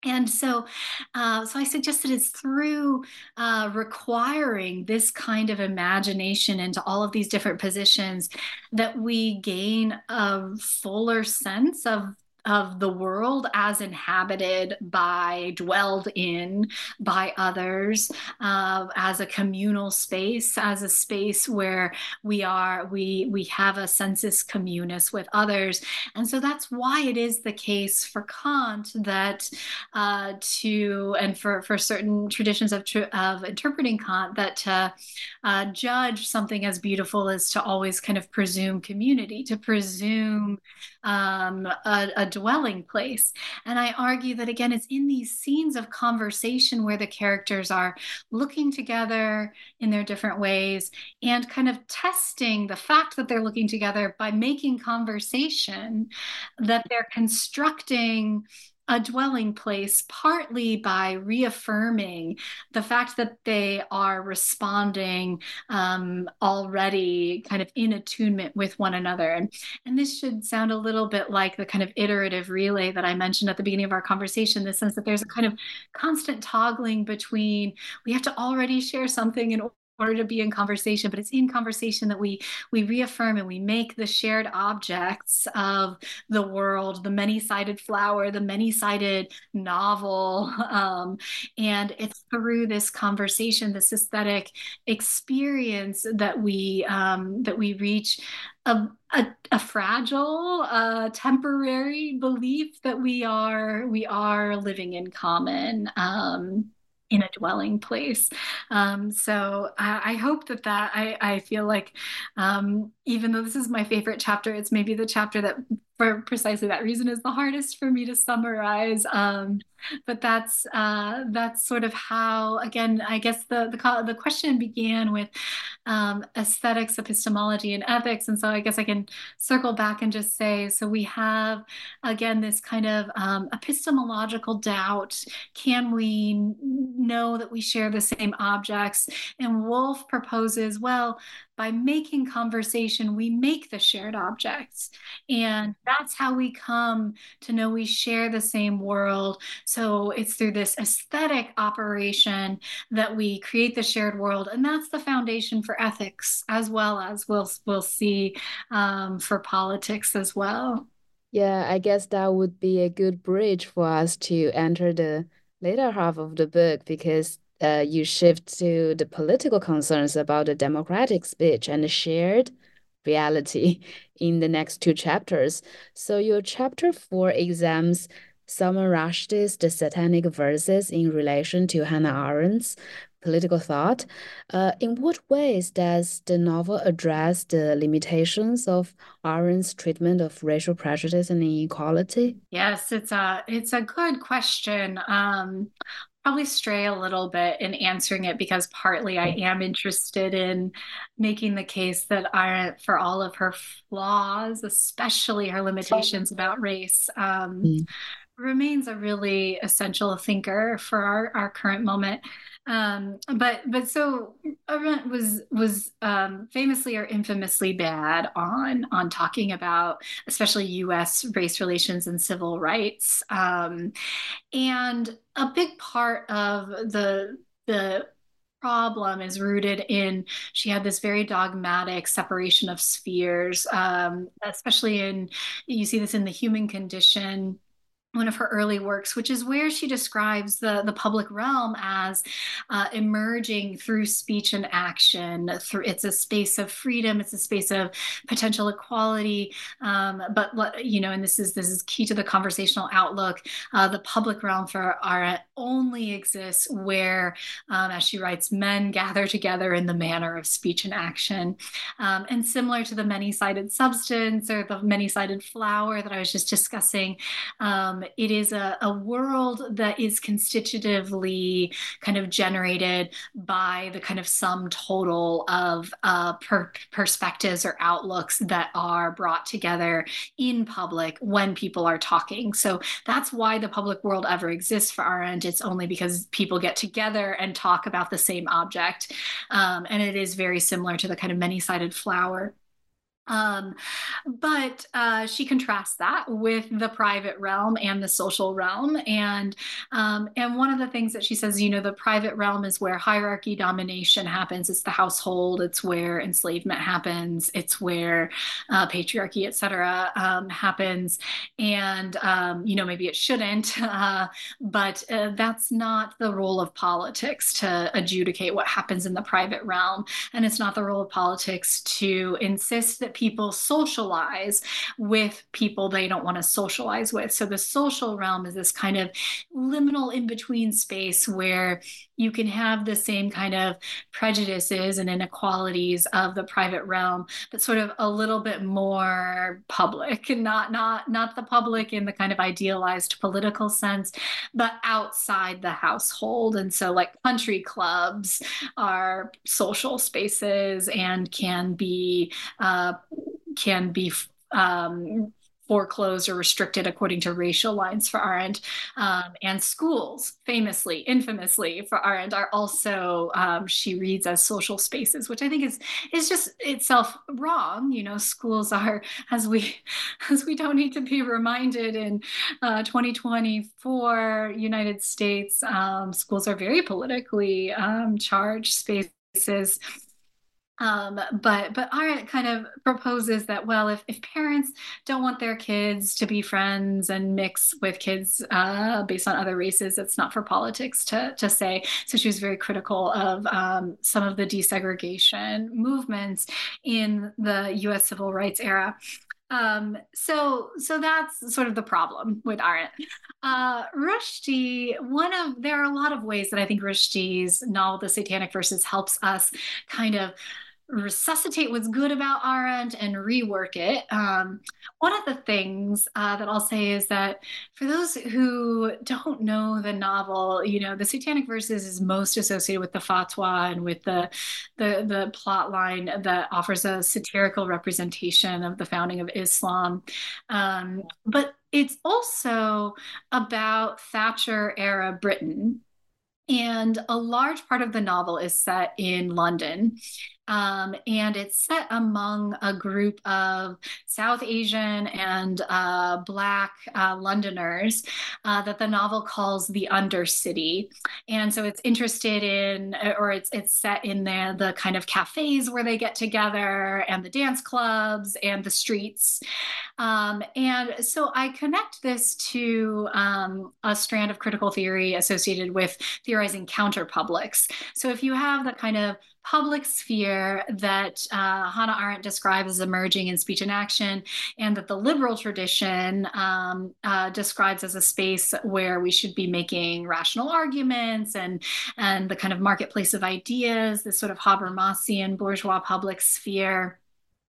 and so, uh, so I suggested it's through uh, requiring this kind of imagination into all of these different positions that we gain a fuller sense of of the world as inhabited by, dwelled in by others, uh, as a communal space, as a space where we are, we we have a sensus communis with others, and so that's why it is the case for Kant that uh, to and for for certain traditions of of interpreting Kant that to uh, judge something as beautiful is to always kind of presume community, to presume um, a, a dwelling place. And I argue that again, it's in these scenes of conversation where the characters are looking together in their different ways and kind of testing the fact that they're looking together by making conversation, that they're constructing a dwelling place partly by reaffirming the fact that they are responding um, already kind of in attunement with one another. And and this should sound a little bit like the kind of iterative relay that i mentioned at the beginning of our conversation the sense that there's a kind of constant toggling between we have to already share something in order to be in conversation but it's in conversation that we we reaffirm and we make the shared objects of the world the many-sided flower the many-sided novel (laughs) um, and it's through this conversation this aesthetic experience that we um, that we reach a, a, a fragile uh, temporary belief that we are we are living in common um, in a dwelling place. Um, so I, I, hope that that I, I feel like um, even though this is my favorite chapter, it's maybe the chapter that for precisely that reason is the hardest for me to summarize. Um, but that's uh, that's sort of how again I guess the the, the question began with um, aesthetics, epistemology, and ethics, and so I guess I can circle back and just say so we have again this kind of um, epistemological doubt: can we know that we share the same objects? And Woolf proposes, well, by making conversation, we make the shared objects. And that's how we come to know we share the same world. So it's through this aesthetic operation that we create the shared world. And that's the foundation for ethics, as well as we'll, we'll see um, for politics as well. Yeah, I guess that would be a good bridge for us to enter the later half of the book because uh, you shift to the political concerns about the democratic speech and shared reality (laughs) in the next two chapters. So your chapter four examines Salman Rushdie's The Satanic Verses in relation to Hannah Arendt's political thought. Uh, in what ways does the novel address the limitations of Arendt's treatment of racial prejudice and inequality? Yes, it's a it's a good question. Um, probably stray a little bit in answering it because partly I am interested in making the case that Arendt, for all of her flaws, especially her limitations about race, um, mm. Remains a really essential thinker for our, our current moment. Um, but but so Arendt was was um, famously or infamously bad on on talking about especially U.S. race relations and civil rights, um, and a big part of the the problem is rooted in she had this very dogmatic separation of spheres, um, especially in you see this in the human condition one of her early works, which is where she describes the, the public realm as uh, emerging through speech and action. Through it's a space of freedom, it's a space of potential equality. Um, but you know, and this is this is key to the conversational outlook. Uh, the public realm for Arendt only exists where, um, as she writes, men gather together in the manner of speech and action. Um, and similar to the many-sided substance or the many-sided flower that I was just discussing. It is a, a world that is constitutively kind of generated by the kind of sum total of uh, per- perspectives or outlooks that are brought together in public when people are talking. So that's why the public world ever exists for Arendt. It's only because people get together and talk about the same object. Um, and it is very similar to the kind of many sided flower um, but uh, she contrasts that with the private realm and the social realm, and um, and one of the things that she says, you know, the private realm is where hierarchy domination happens. It's the household. It's where enslavement happens. It's where uh, patriarchy, etc., um, happens. And um, you know, maybe it shouldn't, (laughs) uh, but uh, that's not the role of politics to adjudicate what happens in the private realm, and it's not the role of politics to insist that people socialize with people they don't want to socialize with. So the social realm is this kind of liminal in between space where you can have the same kind of prejudices and inequalities of the private realm, but sort of a little bit more public, and not not not the public in the kind of idealized political sense, but outside the household. And so, like country clubs are social spaces and can be uh, can be um, foreclosed or restricted according to racial lines for Arendt. Um, and schools, famously, infamously for Arendt, are also um, she reads as social spaces, which I think is is just itself wrong. You know, schools are as we (laughs) as we don't need to be reminded in uh, 2024 United States, um, schools are very politically um, charged spaces um, but but Arendt kind of proposes that well, if, if parents don't want their kids to be friends and mix with kids uh, based on other races, it's not for politics to to say. So she was very critical of um, some of the desegregation movements in the U.S. civil rights era. Um, so so that's sort of the problem with Arendt. Uh, Rushdie, one of there are a lot of ways that I think Rushdie's novel, The Satanic Verses, helps us kind of resuscitate what's good about Arendt and rework it. Um, one of the things uh, that I'll say is that for those who don't know the novel, you know, the Satanic Verses is most associated with the fatwa and with the the the plot line that offers a satirical representation of the founding of Islam. Um, but it's also about Thatcher era Britain. And a large part of the novel is set in London. Um, and it's set among a group of South Asian and uh, Black uh, Londoners uh, that the novel calls the Undercity. And so it's interested in, uh, or it's it's set in the the kind of cafes where they get together, and the dance clubs, and the streets. Um, and so I connect this to um, a strand of critical theory associated with theorizing counterpublics. So if you have the kind of public sphere that uh, Hannah Arendt describes as emerging in speech and action, and that the liberal tradition um, uh, describes as a space where we should be making rational arguments and and the kind of marketplace of ideas, this sort of Habermasian bourgeois public sphere.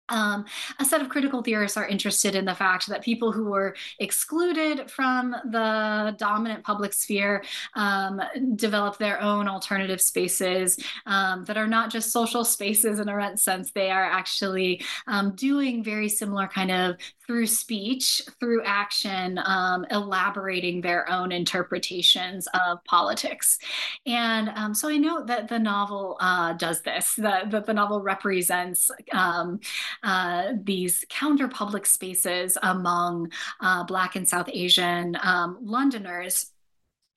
Um, a set of critical theorists are interested in the fact that people who were excluded from the dominant public sphere um, develop their own alternative spaces um, that are not just social spaces in Arendt sense. They are actually um, doing very similar kind of through speech, through action, um, elaborating their own interpretations of politics. And um, so I know that the novel uh, does this, that, that the novel represents um, uh, these counter public spaces among uh, Black and South Asian um, Londoners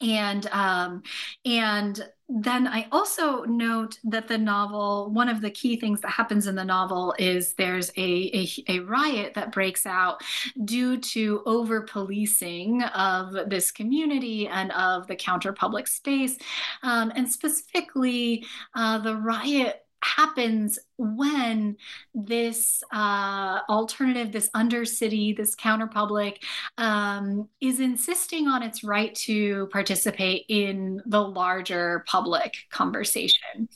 and um, and then I also note that the novel, one of the key things that happens in the novel is there's a, a, a riot that breaks out due to over policing of this community and of the counter public space. Um, and specifically, uh, the riot happens when this uh, alternative, this undercity, this counterpublic um, is insisting on its right to participate in the larger public conversation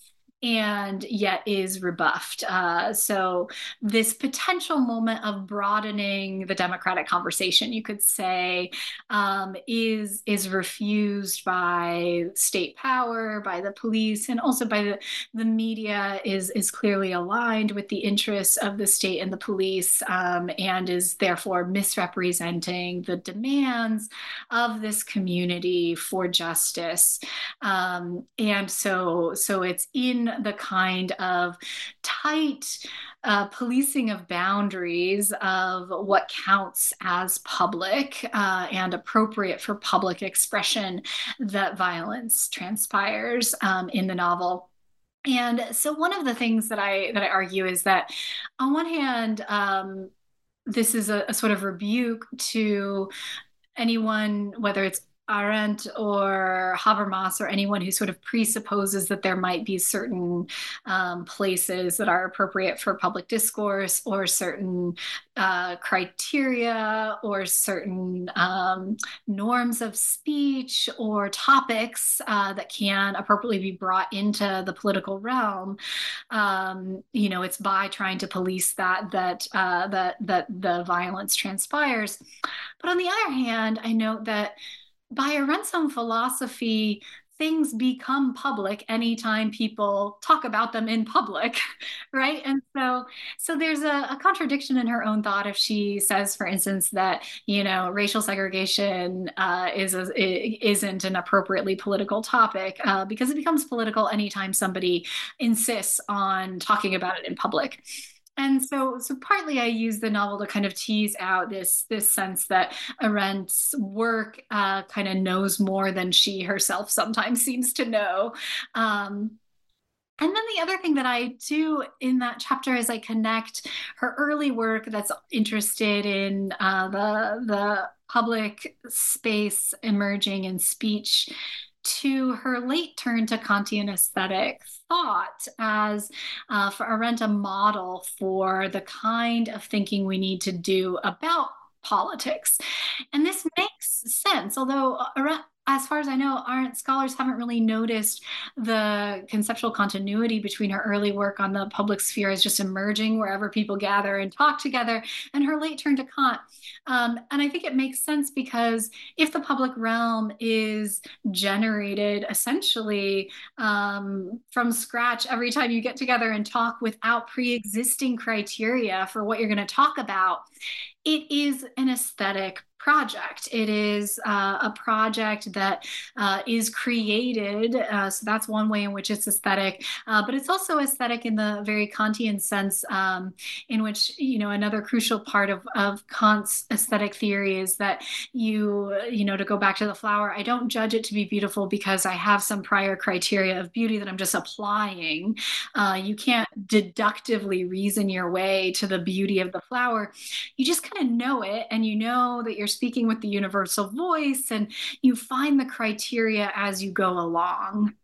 and yet is rebuffed. Uh, so, this potential moment of broadening the democratic conversation, you could say, um, is is refused by state power, by the police, and also by the the media. is is clearly aligned with the interests of the state and the police, um, and is therefore misrepresenting the demands of this community for justice. Um, and so, so it's in the kind of tight uh, policing of boundaries of what counts as public uh, and appropriate for public expression that violence transpires um, in the novel. And so one of the things that I that I argue is that on one hand, um, this is a, a sort of rebuke to anyone, whether it's Arendt or Habermas or anyone who sort of presupposes that there might be certain um, places that are appropriate for public discourse or certain uh, criteria or certain um, norms of speech or topics uh, that can appropriately be brought into the political realm. Um, you know, it's by trying to police that that uh, that that the violence transpires. But on the other hand, I note that by a Arendt's philosophy, things become public anytime people talk about them in public (laughs) right? And so so there's a, a, contradiction in her own thought if she says for instance that you know racial segregation uh, is a, isn't an appropriately political topic uh, because it becomes political anytime somebody insists on talking about it in public and so so partly i use the novel to kind of tease out this this sense that arendt's work uh, kind of knows more than she herself sometimes (laughs) seems to know. Um, and then the other thing that I do in that chapter is I connect her early work that's interested in uh, the the public space emerging in speech to her late turn to Kantian aesthetic thought as uh, for Arendt a model for the kind of thinking we need to do about politics. And this makes sense, although as far as I know, Arendt scholars haven't really noticed the conceptual continuity between her early work on the public sphere as just emerging wherever people gather and talk together, and her late turn to Kant. Um, and I think it makes sense because if the public realm is generated essentially um, from scratch every time you get together and talk without pre-existing criteria for what you're going to talk about, it is an aesthetic project. It is uh, a project that uh, is created. Uh, so that's one way in which it's aesthetic, uh, but it's also aesthetic in the very Kantian sense, um, in which, you know, another crucial part of, of Kant's aesthetic theory is that you, you know, to go back to the flower, I don't judge it to be beautiful because I have some prior criteria of beauty that I'm just applying. Uh, you can't deductively reason your way to the beauty of the flower. You just kind of know it and you know that you're speaking with the universal voice and you find the criteria as you go along.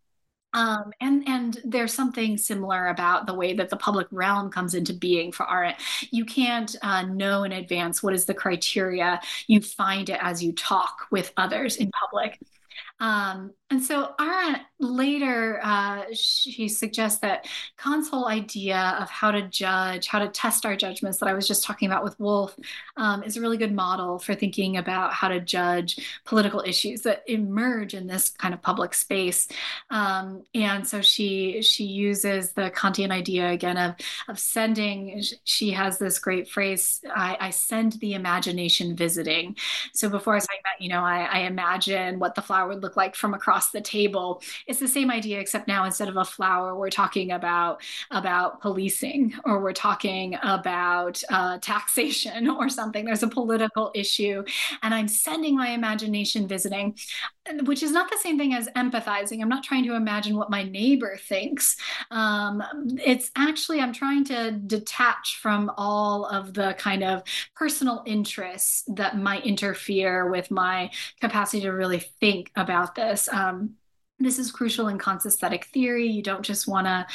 Um, and and there's something similar about the way that the public realm comes into being for Arendt. You can't uh, know in advance what is the criteria. You find it as you talk with others in public. Um, and so Arendt later, uh, she suggests that Kant's whole idea of how to judge, how to test our judgments that I was just talking about with Woolf um, is a really good model for thinking about how to judge political issues that emerge in this kind of public space. Um, and so she she uses the Kantian idea again of, of sending, she has this great phrase, I, I send the imagination visiting. So before I was talking about, you know, I, I imagine what the flower would look like from across across the table. It's the same idea, except now instead of a flower, we're talking about about policing or we're talking about uh, taxation (laughs) or something. There's a political issue, and I'm sending my imagination visiting, which is not the same thing as empathizing. I'm not trying to imagine what my neighbor thinks. Um, it's actually I'm trying to detach from all of the kind of personal interests that might interfere with my capacity to really think about this. Um, this is crucial in Kant's aesthetic theory. You don't just want to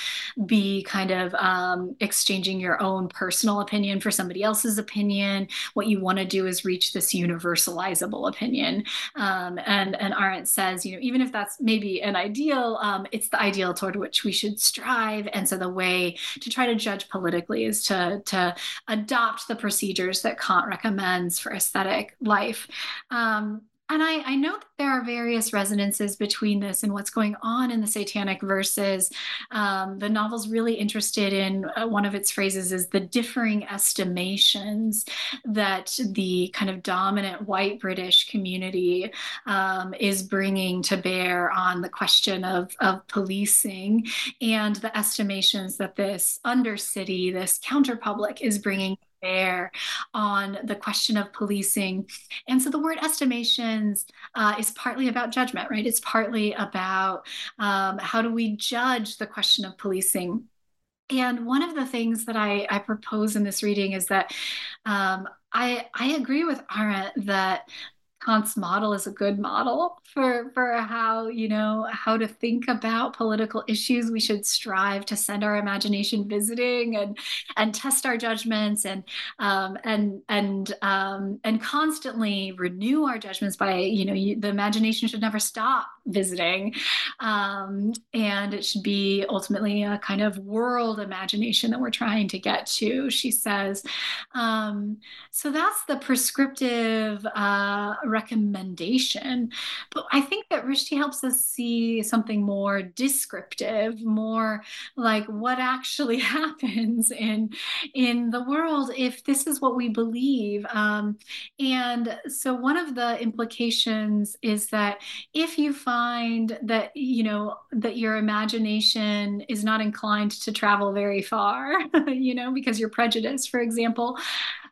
be kind of um, exchanging your own personal opinion for somebody else's opinion. What you want to do is reach this universalizable opinion. Um, and and Arendt says, you know, even if that's maybe an ideal, um, it's the ideal toward which we should strive. And so the way to try to judge politically is to to adopt the procedures that Kant recommends for aesthetic life. Um, and I, I know that there are various resonances between this and what's going on in the satanic verses. Um, the novel's really interested in uh, one of its phrases is the differing estimations that the kind of dominant white British community um, is bringing to bear on the question of, of policing and the estimations that this undercity, this counterpublic, is bringing bear on the question of policing. And so the word estimations uh, is partly about judgment, right? It's partly about um, how do we judge the question of policing. And one of the things that I, I propose in this reading is that um, I, I agree with Arendt that Kant's model is a good model for for how you know how to think about political issues. We should strive to send our imagination visiting and and test our judgments and um, and and um, and constantly renew our judgments by you know you, the imagination should never stop visiting, um, and it should be ultimately a kind of world imagination that we're trying to get to. She says, um, so that's the prescriptive. Uh, recommendation. But I think that Rushdie helps us see something more descriptive, more like what actually (laughs) happens in in the world if this is what we believe. Um, and so one of the implications is that if you find that you know that your imagination is not inclined to travel very far, (laughs) you know, because you're prejudiced, for example,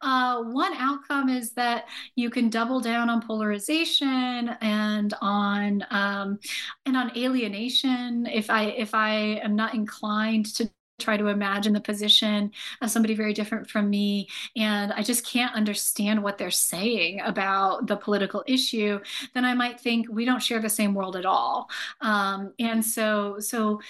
uh, one outcome is that you can double down on polarization and on um, and on alienation. If I if I am not inclined to try to imagine the position of somebody very different from me. And i just can't understand what they're saying about the political issue. Then i might think we don't share the same world at all. Um, and so so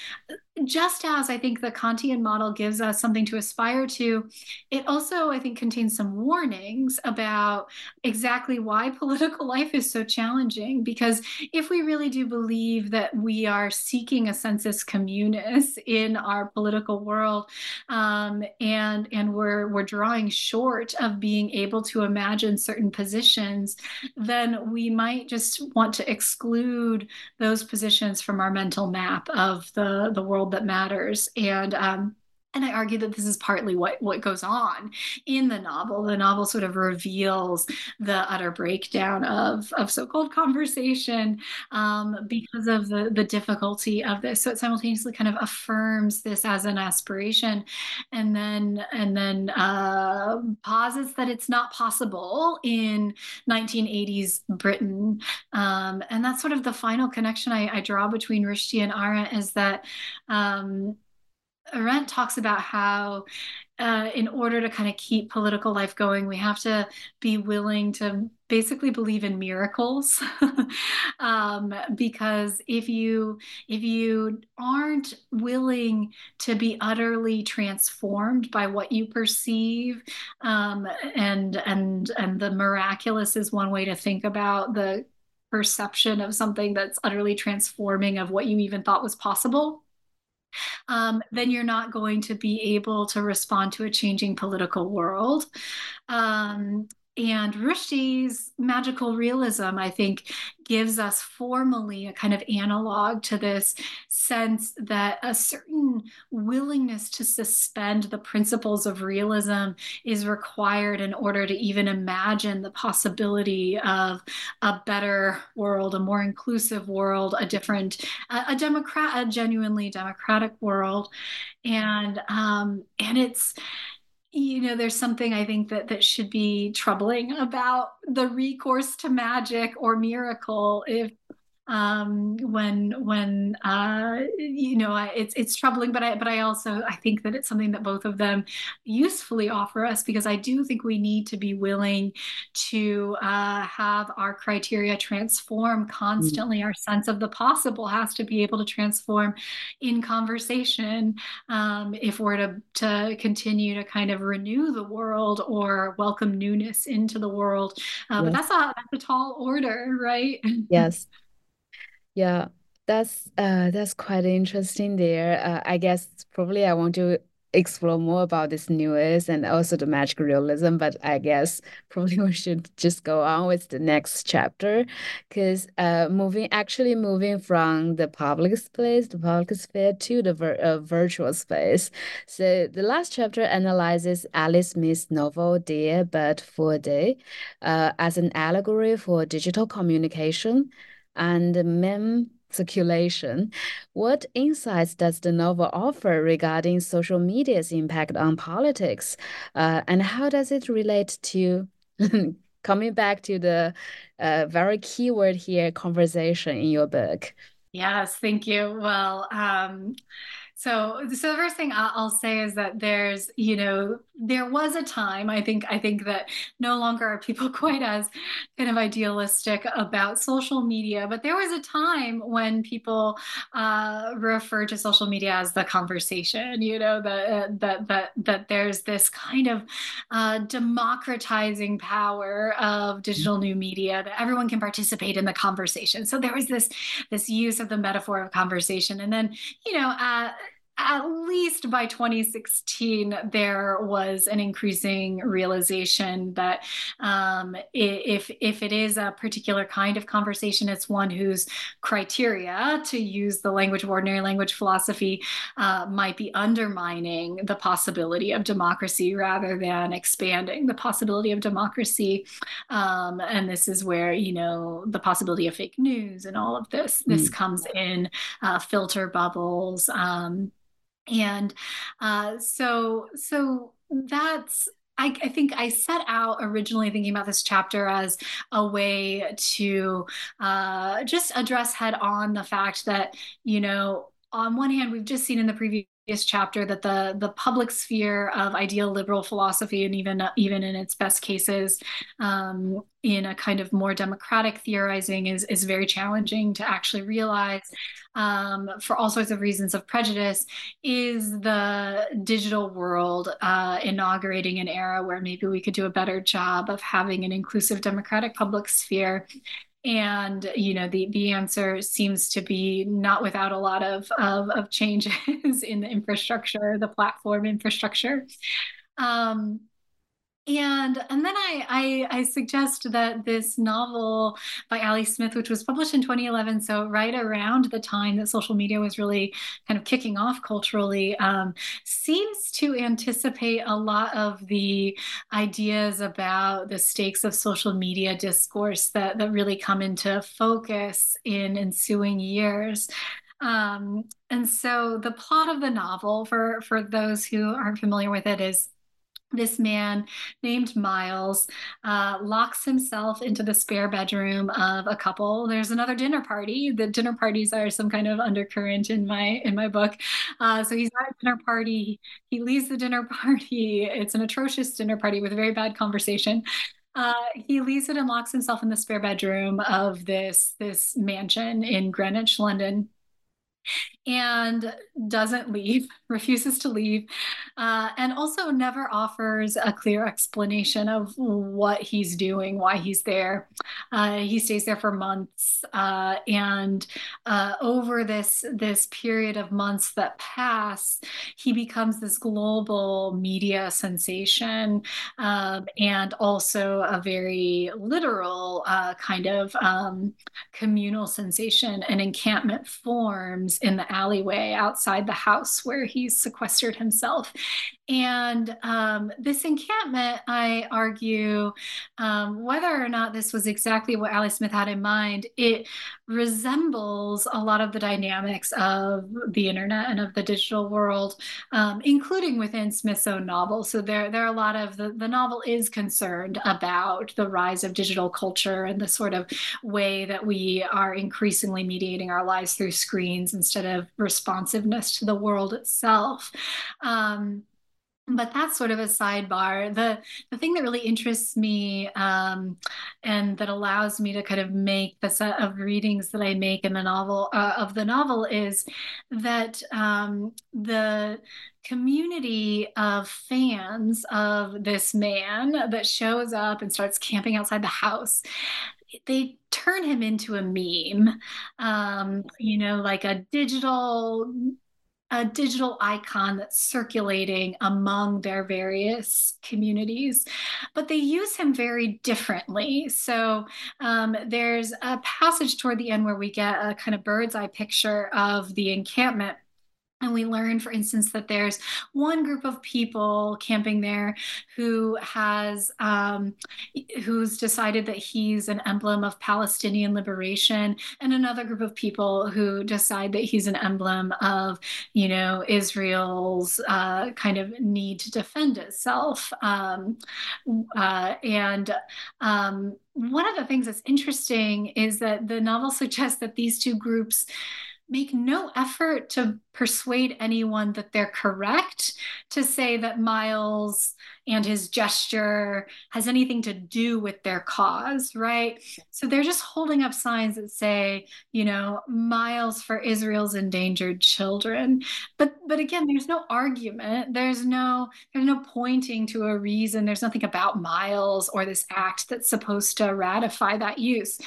just as I think the Kantian model gives us something to aspire to, it also, I think, contains some warnings about exactly why (laughs) political life is so challenging. Because if we really do believe that we are seeking a sensus communis in our political world, um, and and we're we're drawing short of being able to imagine certain positions, then we might just want to exclude those positions from our mental map of the the world that matters. And um, and I argue that this is partly what, what goes on in the novel. The novel sort of reveals the utter breakdown of, of so-called conversation um, because of the, the difficulty of this. So it simultaneously kind of affirms this as an aspiration and then and then uh, posits that it's not possible in 1980s Britain. Um, and that's sort of the final connection I, I draw between Rushdie and Arendt is that um, Arendt talks about how, uh, in order to kind of keep political life going, we have to be willing to basically believe in miracles, (laughs) um, because if you if you aren't willing to be utterly transformed by what you perceive, um, and and and the miraculous is one way to think about the perception of something that's utterly transforming of what you even thought was possible um, then you're not going to be able to respond to a changing political world. Um, and Rushdie's magical realism, I think, gives us formally a kind of analog to this sense that a certain willingness to suspend the principles of realism is required in order to even imagine the possibility of a better world, a more inclusive world, a different, a, a democrat, a genuinely democratic world, and um, and it's you know there's something i think that that should be troubling about the recourse to magic or miracle if um, when when uh, you know it's it's troubling but I but I also I think that it's something that both of them usefully offer us because I do think we need to be willing to uh, have our criteria transform constantly mm-hmm. our sense of the possible has to be able to transform in conversation um, if we're to to continue to kind of renew the world or welcome newness into the world uh, yes. but that's a that's a tall order right (laughs) yes yeah, that's uh that's quite interesting there. Uh, I guess probably I want to explore more about this newest and also the magic realism, but I guess (laughs) probably we should just go on with the next chapter because uh moving actually moving from the public space, the public sphere to the vir uh, virtual space. So the last chapter analyzes Ali Smith's novel There But for a Day uh, as an allegory for digital communication and meme circulation. What insights does the novel offer regarding social media's impact on politics? Uh, and how does it relate to (laughs) coming back to the uh, very key word here, conversation in your book? Yes, thank you. Well, um, so, so the first thing I'll say is that there's, you know, there was a time. I think, I think that no longer are people (laughs) quite as kind of idealistic about social media, but there was a time when people uh, refer to social media as the conversation. You know, that that that that there's this kind of uh, democratizing power of digital new media that everyone can participate in the conversation. So there was this this use of the metaphor of conversation, and then you know. Uh, at least by 2016, there was an increasing realization that um, if if it is a particular kind of conversation, it's one whose criteria, to use the language of ordinary language philosophy, uh, might be undermining the possibility of democracy rather than expanding the possibility of democracy. Um, and this is where you know the possibility of fake news and all of this this mm. comes in, uh, filter bubbles. Um, and uh, so so that's I, I, think I set out originally thinking about this chapter as a way to uh, just address head on the fact that, you know, on one hand, we've just seen in the previous chapter that the the public sphere of ideal liberal philosophy and even even in its best cases um, in a kind of more democratic theorizing is is very challenging to actually realize um, for all sorts of reasons of prejudice is the digital world uh, inaugurating an era where maybe we could do a better job of having an inclusive democratic public sphere and you know the the answer seems to be not without a lot of of, of (laughs) changes in the infrastructure the platform infrastructure. Um, and and then I, I, I suggest that this novel by Ali Smith, which was published in 2011, so right around the time that social media was really kind of kicking off culturally, um, seems to anticipate a lot of the ideas about the stakes of social media discourse that that really come into focus in ensuing years. Um, and so the plot of the novel, for for those who aren't familiar with it, is this man named Miles uh, locks himself into the spare bedroom of a couple. There's another dinner party. The dinner parties are some kind of undercurrent in my in my book. Uh, so he's at a dinner party. He leaves the dinner (laughs) party. It's an atrocious dinner party with a very bad conversation. Uh, he leaves it and locks himself in the spare bedroom of this this mansion in Greenwich, London and doesn't leave, (laughs) refuses to leave, uh, and also never offers a clear explanation of what he's doing, why he's there. Uh, he stays there for months, uh, and uh, over this this period of months that pass, he becomes this global media sensation, um, and also a very literal uh, kind of um, communal sensation. An encampment forms in the alleyway outside the house where he's sequestered himself. And um, this encampment, I argue, um, whether or not this was exactly what Ali Smith had in mind, it resembles a lot of the dynamics of the internet and of the digital world, um, including within Smith's own novel. So there, there are a lot of the, the novel is concerned about the rise of digital culture and the sort of way that we are increasingly mediating our lives through screens instead of responsiveness to the world itself. Um, but that's sort of a sidebar. The the thing that really interests me um, and that allows me to kind of make the set of readings that I make in the novel uh, of the novel is that um, the community of fans of this man that shows up and starts camping outside the house they turn him into a meme um, you know like a digital a digital icon that's circulating among their various communities, but they use him very differently. So um, there's a passage toward the end where we get a kind of bird's eye picture of the encampment and we learn, for instance, that there's one group of people camping there who has um, who's decided that he's an emblem of Palestinian liberation, and another group of people who decide that he's an emblem of, you know, Israel's uh, kind of need to defend itself. Um, uh, and um, one of the things that's interesting is that the novel suggests that these two groups make no effort to persuade anyone that they're correct, to say that Miles and his gesture has anything to do with their cause, right? So they're just holding up signs that say, you know, Miles for Israel's endangered children. But but again, there's no argument. There's no there's no pointing to a reason. There's nothing about Miles or this act that's supposed to ratify that use.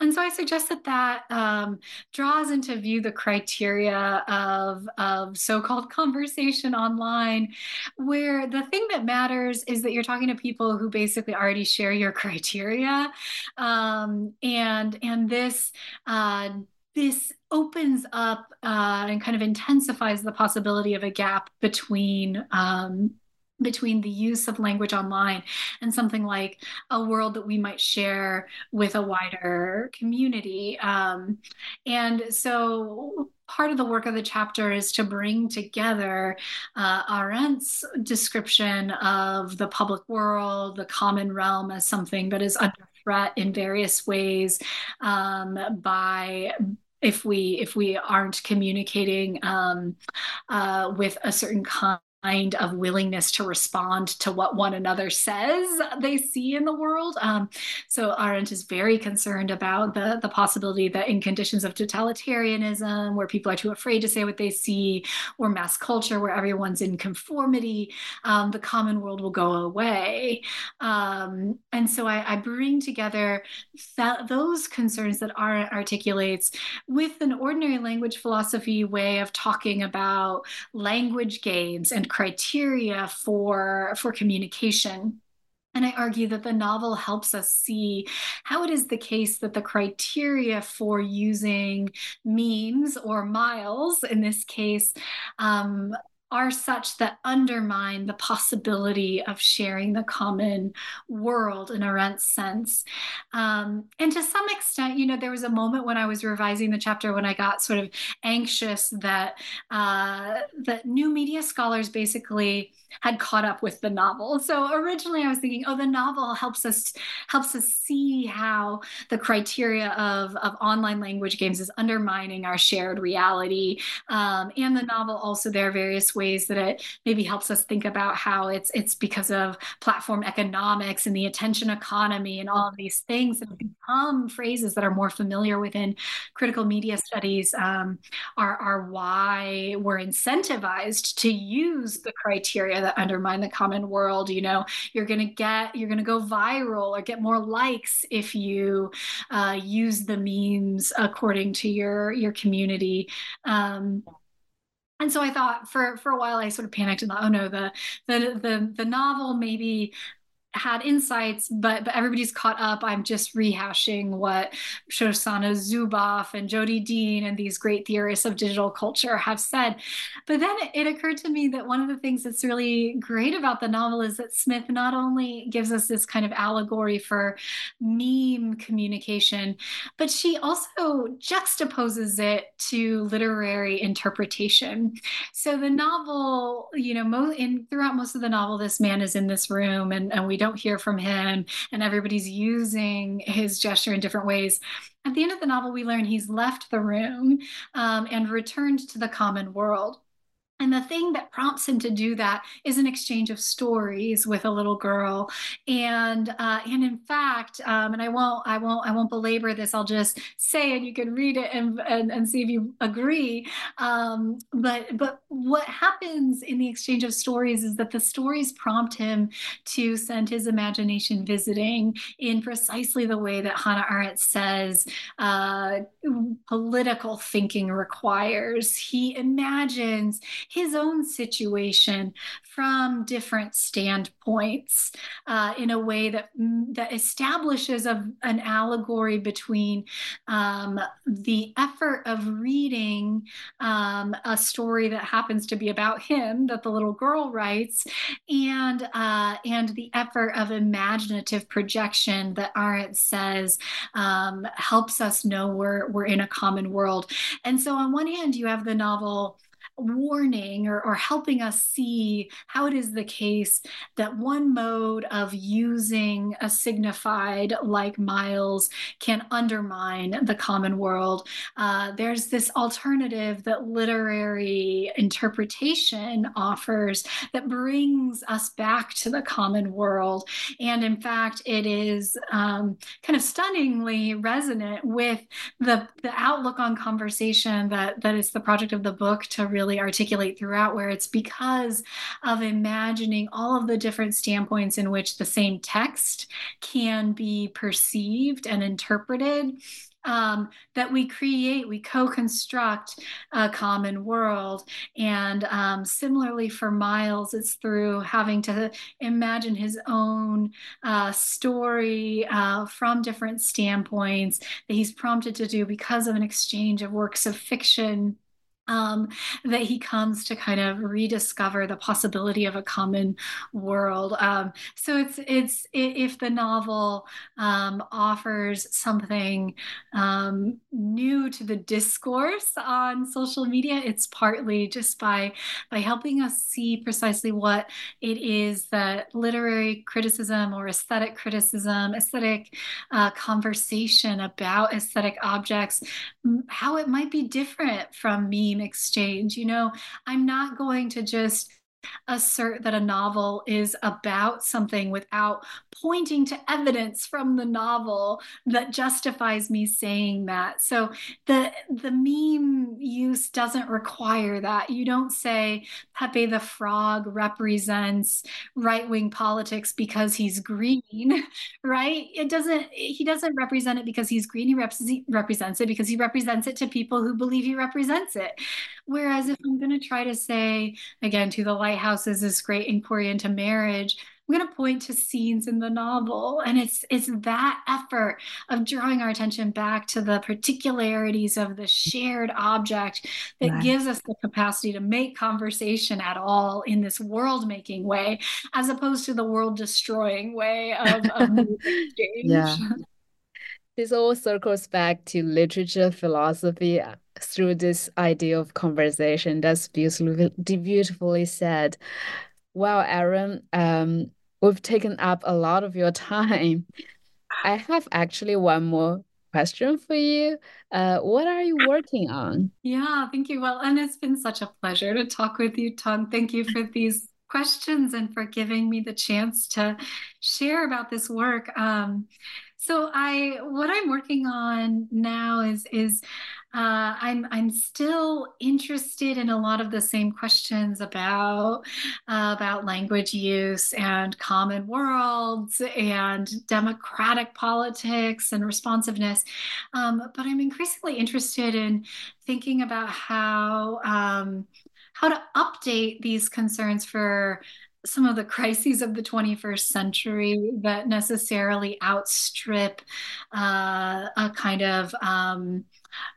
And so I suggest that that um, draws into view the criteria of, of so-called conversation online, where the thing that matters is that you're talking to people who basically already share your criteria. Um, and, and this, uh, this opens up uh, and kind of intensifies the possibility of a gap between um, between the use of language online and something like a world that we might share with a wider community. Um, and so part of the work of the chapter is to bring together uh, Arendt's description of the public world, the common realm as something that is under threat in various ways um, by if we if we aren't communicating um, uh, with a certain kind kind of willingness to respond to what one another says they see in the world. Um, so Arendt is very concerned about the, the possibility that in conditions of totalitarianism, where people are too afraid to say what they see, or mass culture, where everyone's in conformity, um, the common world will go away. Um, and so I, I bring together those concerns that Arendt articulates with an ordinary language philosophy way of talking about language games and criteria for for communication. And I argue that the novel helps us see how it is the case that the criteria for using memes or miles, in this case, um, are such that undermine the possibility of sharing the common world in Arendt sense. Um, and to some extent, you know, there was a moment when I was revising the chapter when I got sort of anxious that uh, that new media scholars basically had caught up with the novel. So originally I was thinking, oh, the novel helps us helps us see how the criteria of, of online language games is undermining our shared reality. Um, and the novel also there are various ways ways that it maybe helps us think about how it's it's because of platform economics and the attention economy and all of these things that have become phrases that are more familiar within critical media studies um, are, are why we're incentivized to use the criteria that undermine the common world. You know, you're to get, you're to go viral or get more likes if you uh, use the memes according to your your community. Um, and so I thought for for a while I sort of panicked and thought, oh no, the the the the novel maybe had insights, but but everybody's caught up. I'm just rehashing what Shoshana Zuboff and Jodi Dean and these great theorists of digital culture have said. But then it, it occurred to me that one of the things that's really great about the novel is that Smith not only gives us this kind of allegory for meme communication, but she also juxtaposes it to literary interpretation. So the novel, you know, mo- in throughout most of the novel, this man is in this room and, and we don't hear from him and everybody's using his gesture in different ways. At the end of the novel we learn he's left the room um, and returned to the common world and the thing that prompts him to do that is an exchange of stories with a little girl, and uh, and in fact, um, and I won't I won't I won't belabor this. I'll just say, and you can read it and and, and see if you agree. Um, but but what happens in the exchange of stories is that the stories prompt him to send his imagination visiting in precisely the way that Hannah Arendt says uh, political thinking requires. He imagines his own situation from different standpoints uh, in a way that that establishes a, an allegory between um, the effort of reading um, a story that happens to be about him that the little girl writes and uh, and the effort of imaginative projection that Arendt says um, helps us know we're we're in a common world. And so on one hand you have the novel warning or, or helping us see how it is the case that one mode of using a signified like miles can undermine the common world. Uh, there's this alternative that literary interpretation offers that brings us back to the common world. And in fact, it is um, kind of stunningly resonant with the, the outlook on conversation that, that is the project of the book to really really articulate throughout, where it's because of imagining all of the different standpoints in which the same text can be perceived and interpreted. Um, that we create, we co construct a common world. And um, similarly for Miles, it's through having to imagine his own uh, story uh, from different standpoints that he's prompted to do because of an exchange of works of fiction um, that he comes to kind of rediscover the possibility of a common world. Um, so it's it's if the novel um, offers something um, new to the discourse on social media, it's partly just by by helping us see precisely what it is that literary criticism or aesthetic criticism, aesthetic uh, conversation about aesthetic objects, how it might be different from meme exchange. You know, I'm not going to just assert that a novel is about something without pointing to evidence from the novel that justifies me saying that. So the the meme use doesn't require that. You don't say Pepe the Frog represents right-wing politics because he's green, (laughs) right? It doesn't he doesn't represent it because he's green. He rep- represents it because he represents it to people who believe he represents it. Whereas if I'm going to try to say again to the lighthouse is this great inquiry into marriage, I'm going to point to scenes in the novel, and it's it's that effort of drawing our attention back to the particularities of the shared object that right. gives us the capacity to make conversation at all in this world-making way, as opposed to the world-destroying way of, of (laughs) exchange. Yeah. This all circles back to literature philosophy uh, through this idea of conversation. That's beautifully, beautifully said. Well, Erin, um, we've taken up a lot of your (laughs) time. I have actually one more question for you. Uh, what are you working on? Yeah, thank you. Well, and it's been such a pleasure to talk with you, Tong. Thank you for these questions and for giving me the chance to share about this work. Um, so I, what I'm working on now is is uh, I'm I'm still interested in a lot of the same questions about uh, about language use and common worlds and democratic politics and responsiveness, um, but I'm increasingly interested in thinking about how um, how to update these concerns for some of the crises of the 21st century that necessarily outstrip uh, a kind of um,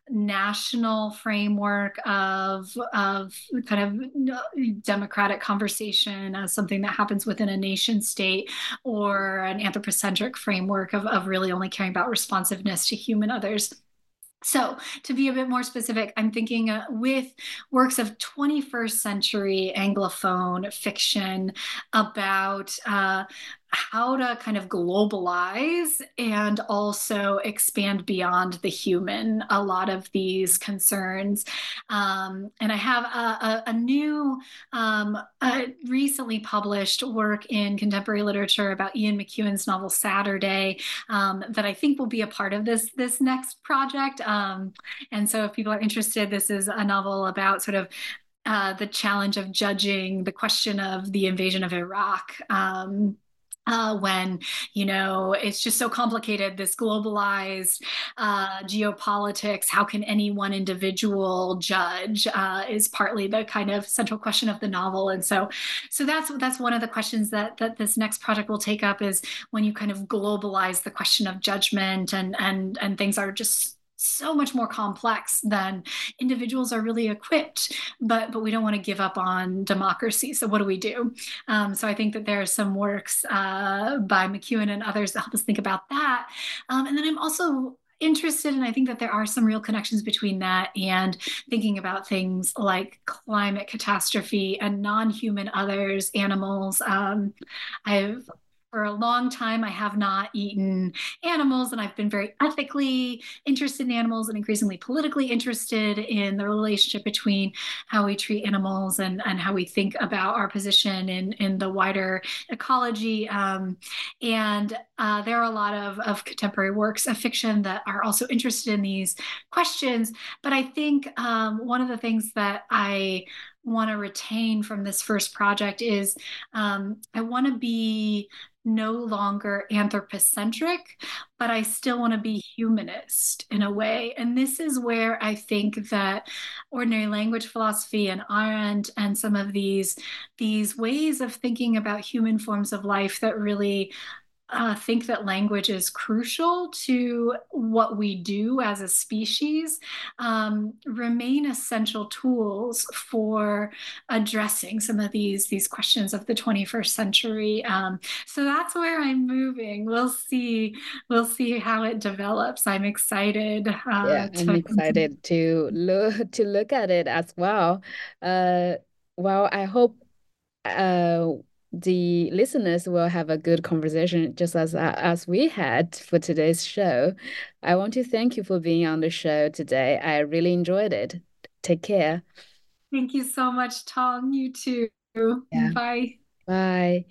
national framework of of kind of democratic conversation as something that happens within a nation state or an anthropocentric framework of, of really only caring about responsiveness to human others so, to be a bit more specific, I'm thinking uh, with works of 21st century Anglophone fiction about uh, how to kind of globalize and also expand beyond the human a lot of these concerns. Um, and I have a, a, a new, um, a recently published work in contemporary literature about Ian McEwan's novel Saturday um, that I think will be a part of this this next project. Um, and so, if people are interested, this is a novel about sort of uh, the challenge of judging the question of the invasion of Iraq. Um, uh, when you know it's just so complicated this globalized uh, geopolitics how can any one individual judge uh, is partly the kind of central question of the novel. And so so that's that's one of the questions that that this next project will take up is when you kind of globalize the question of judgment and and and things are just so much more complex than individuals are really equipped but but we don't want to give up on democracy so what do we do? Um, so i think that there are some works uh, by McEwan and others that help us think about that. Um, and then i'm also interested and i think that there are some real connections between that and thinking about things like climate catastrophe and non-human others animals. Um, i've for a long time i have not eaten animals and i've been very ethically interested in animals and increasingly politically interested in the relationship between how we treat animals and, and how we think about our position in, in the wider ecology. Um, and uh, there are a lot of, of contemporary works of fiction that are also interested in these questions. But i think um, one of the things that i want to retain from this first project is um, I want to be no longer anthropocentric, but I still want to be humanist in a way. And this is where I think that ordinary language philosophy and Arendt and some of these these ways of thinking about human forms of life that really uh, think that language is crucial to what we do as a species um, remain essential tools for addressing some of these these questions of the 21st century. Um, so that's where i'm moving. We'll see we'll see how it develops. I'm excited uh, yeah i'm excited to look (laughs) to look at it as well. Uh, well i hope uh, the listeners will have a good conversation just as uh, as we had for today's show. I want to thank you for being on the show today. I really enjoyed it. Take care. Thank you so much, Tong. You too. Yeah. Bye. Bye.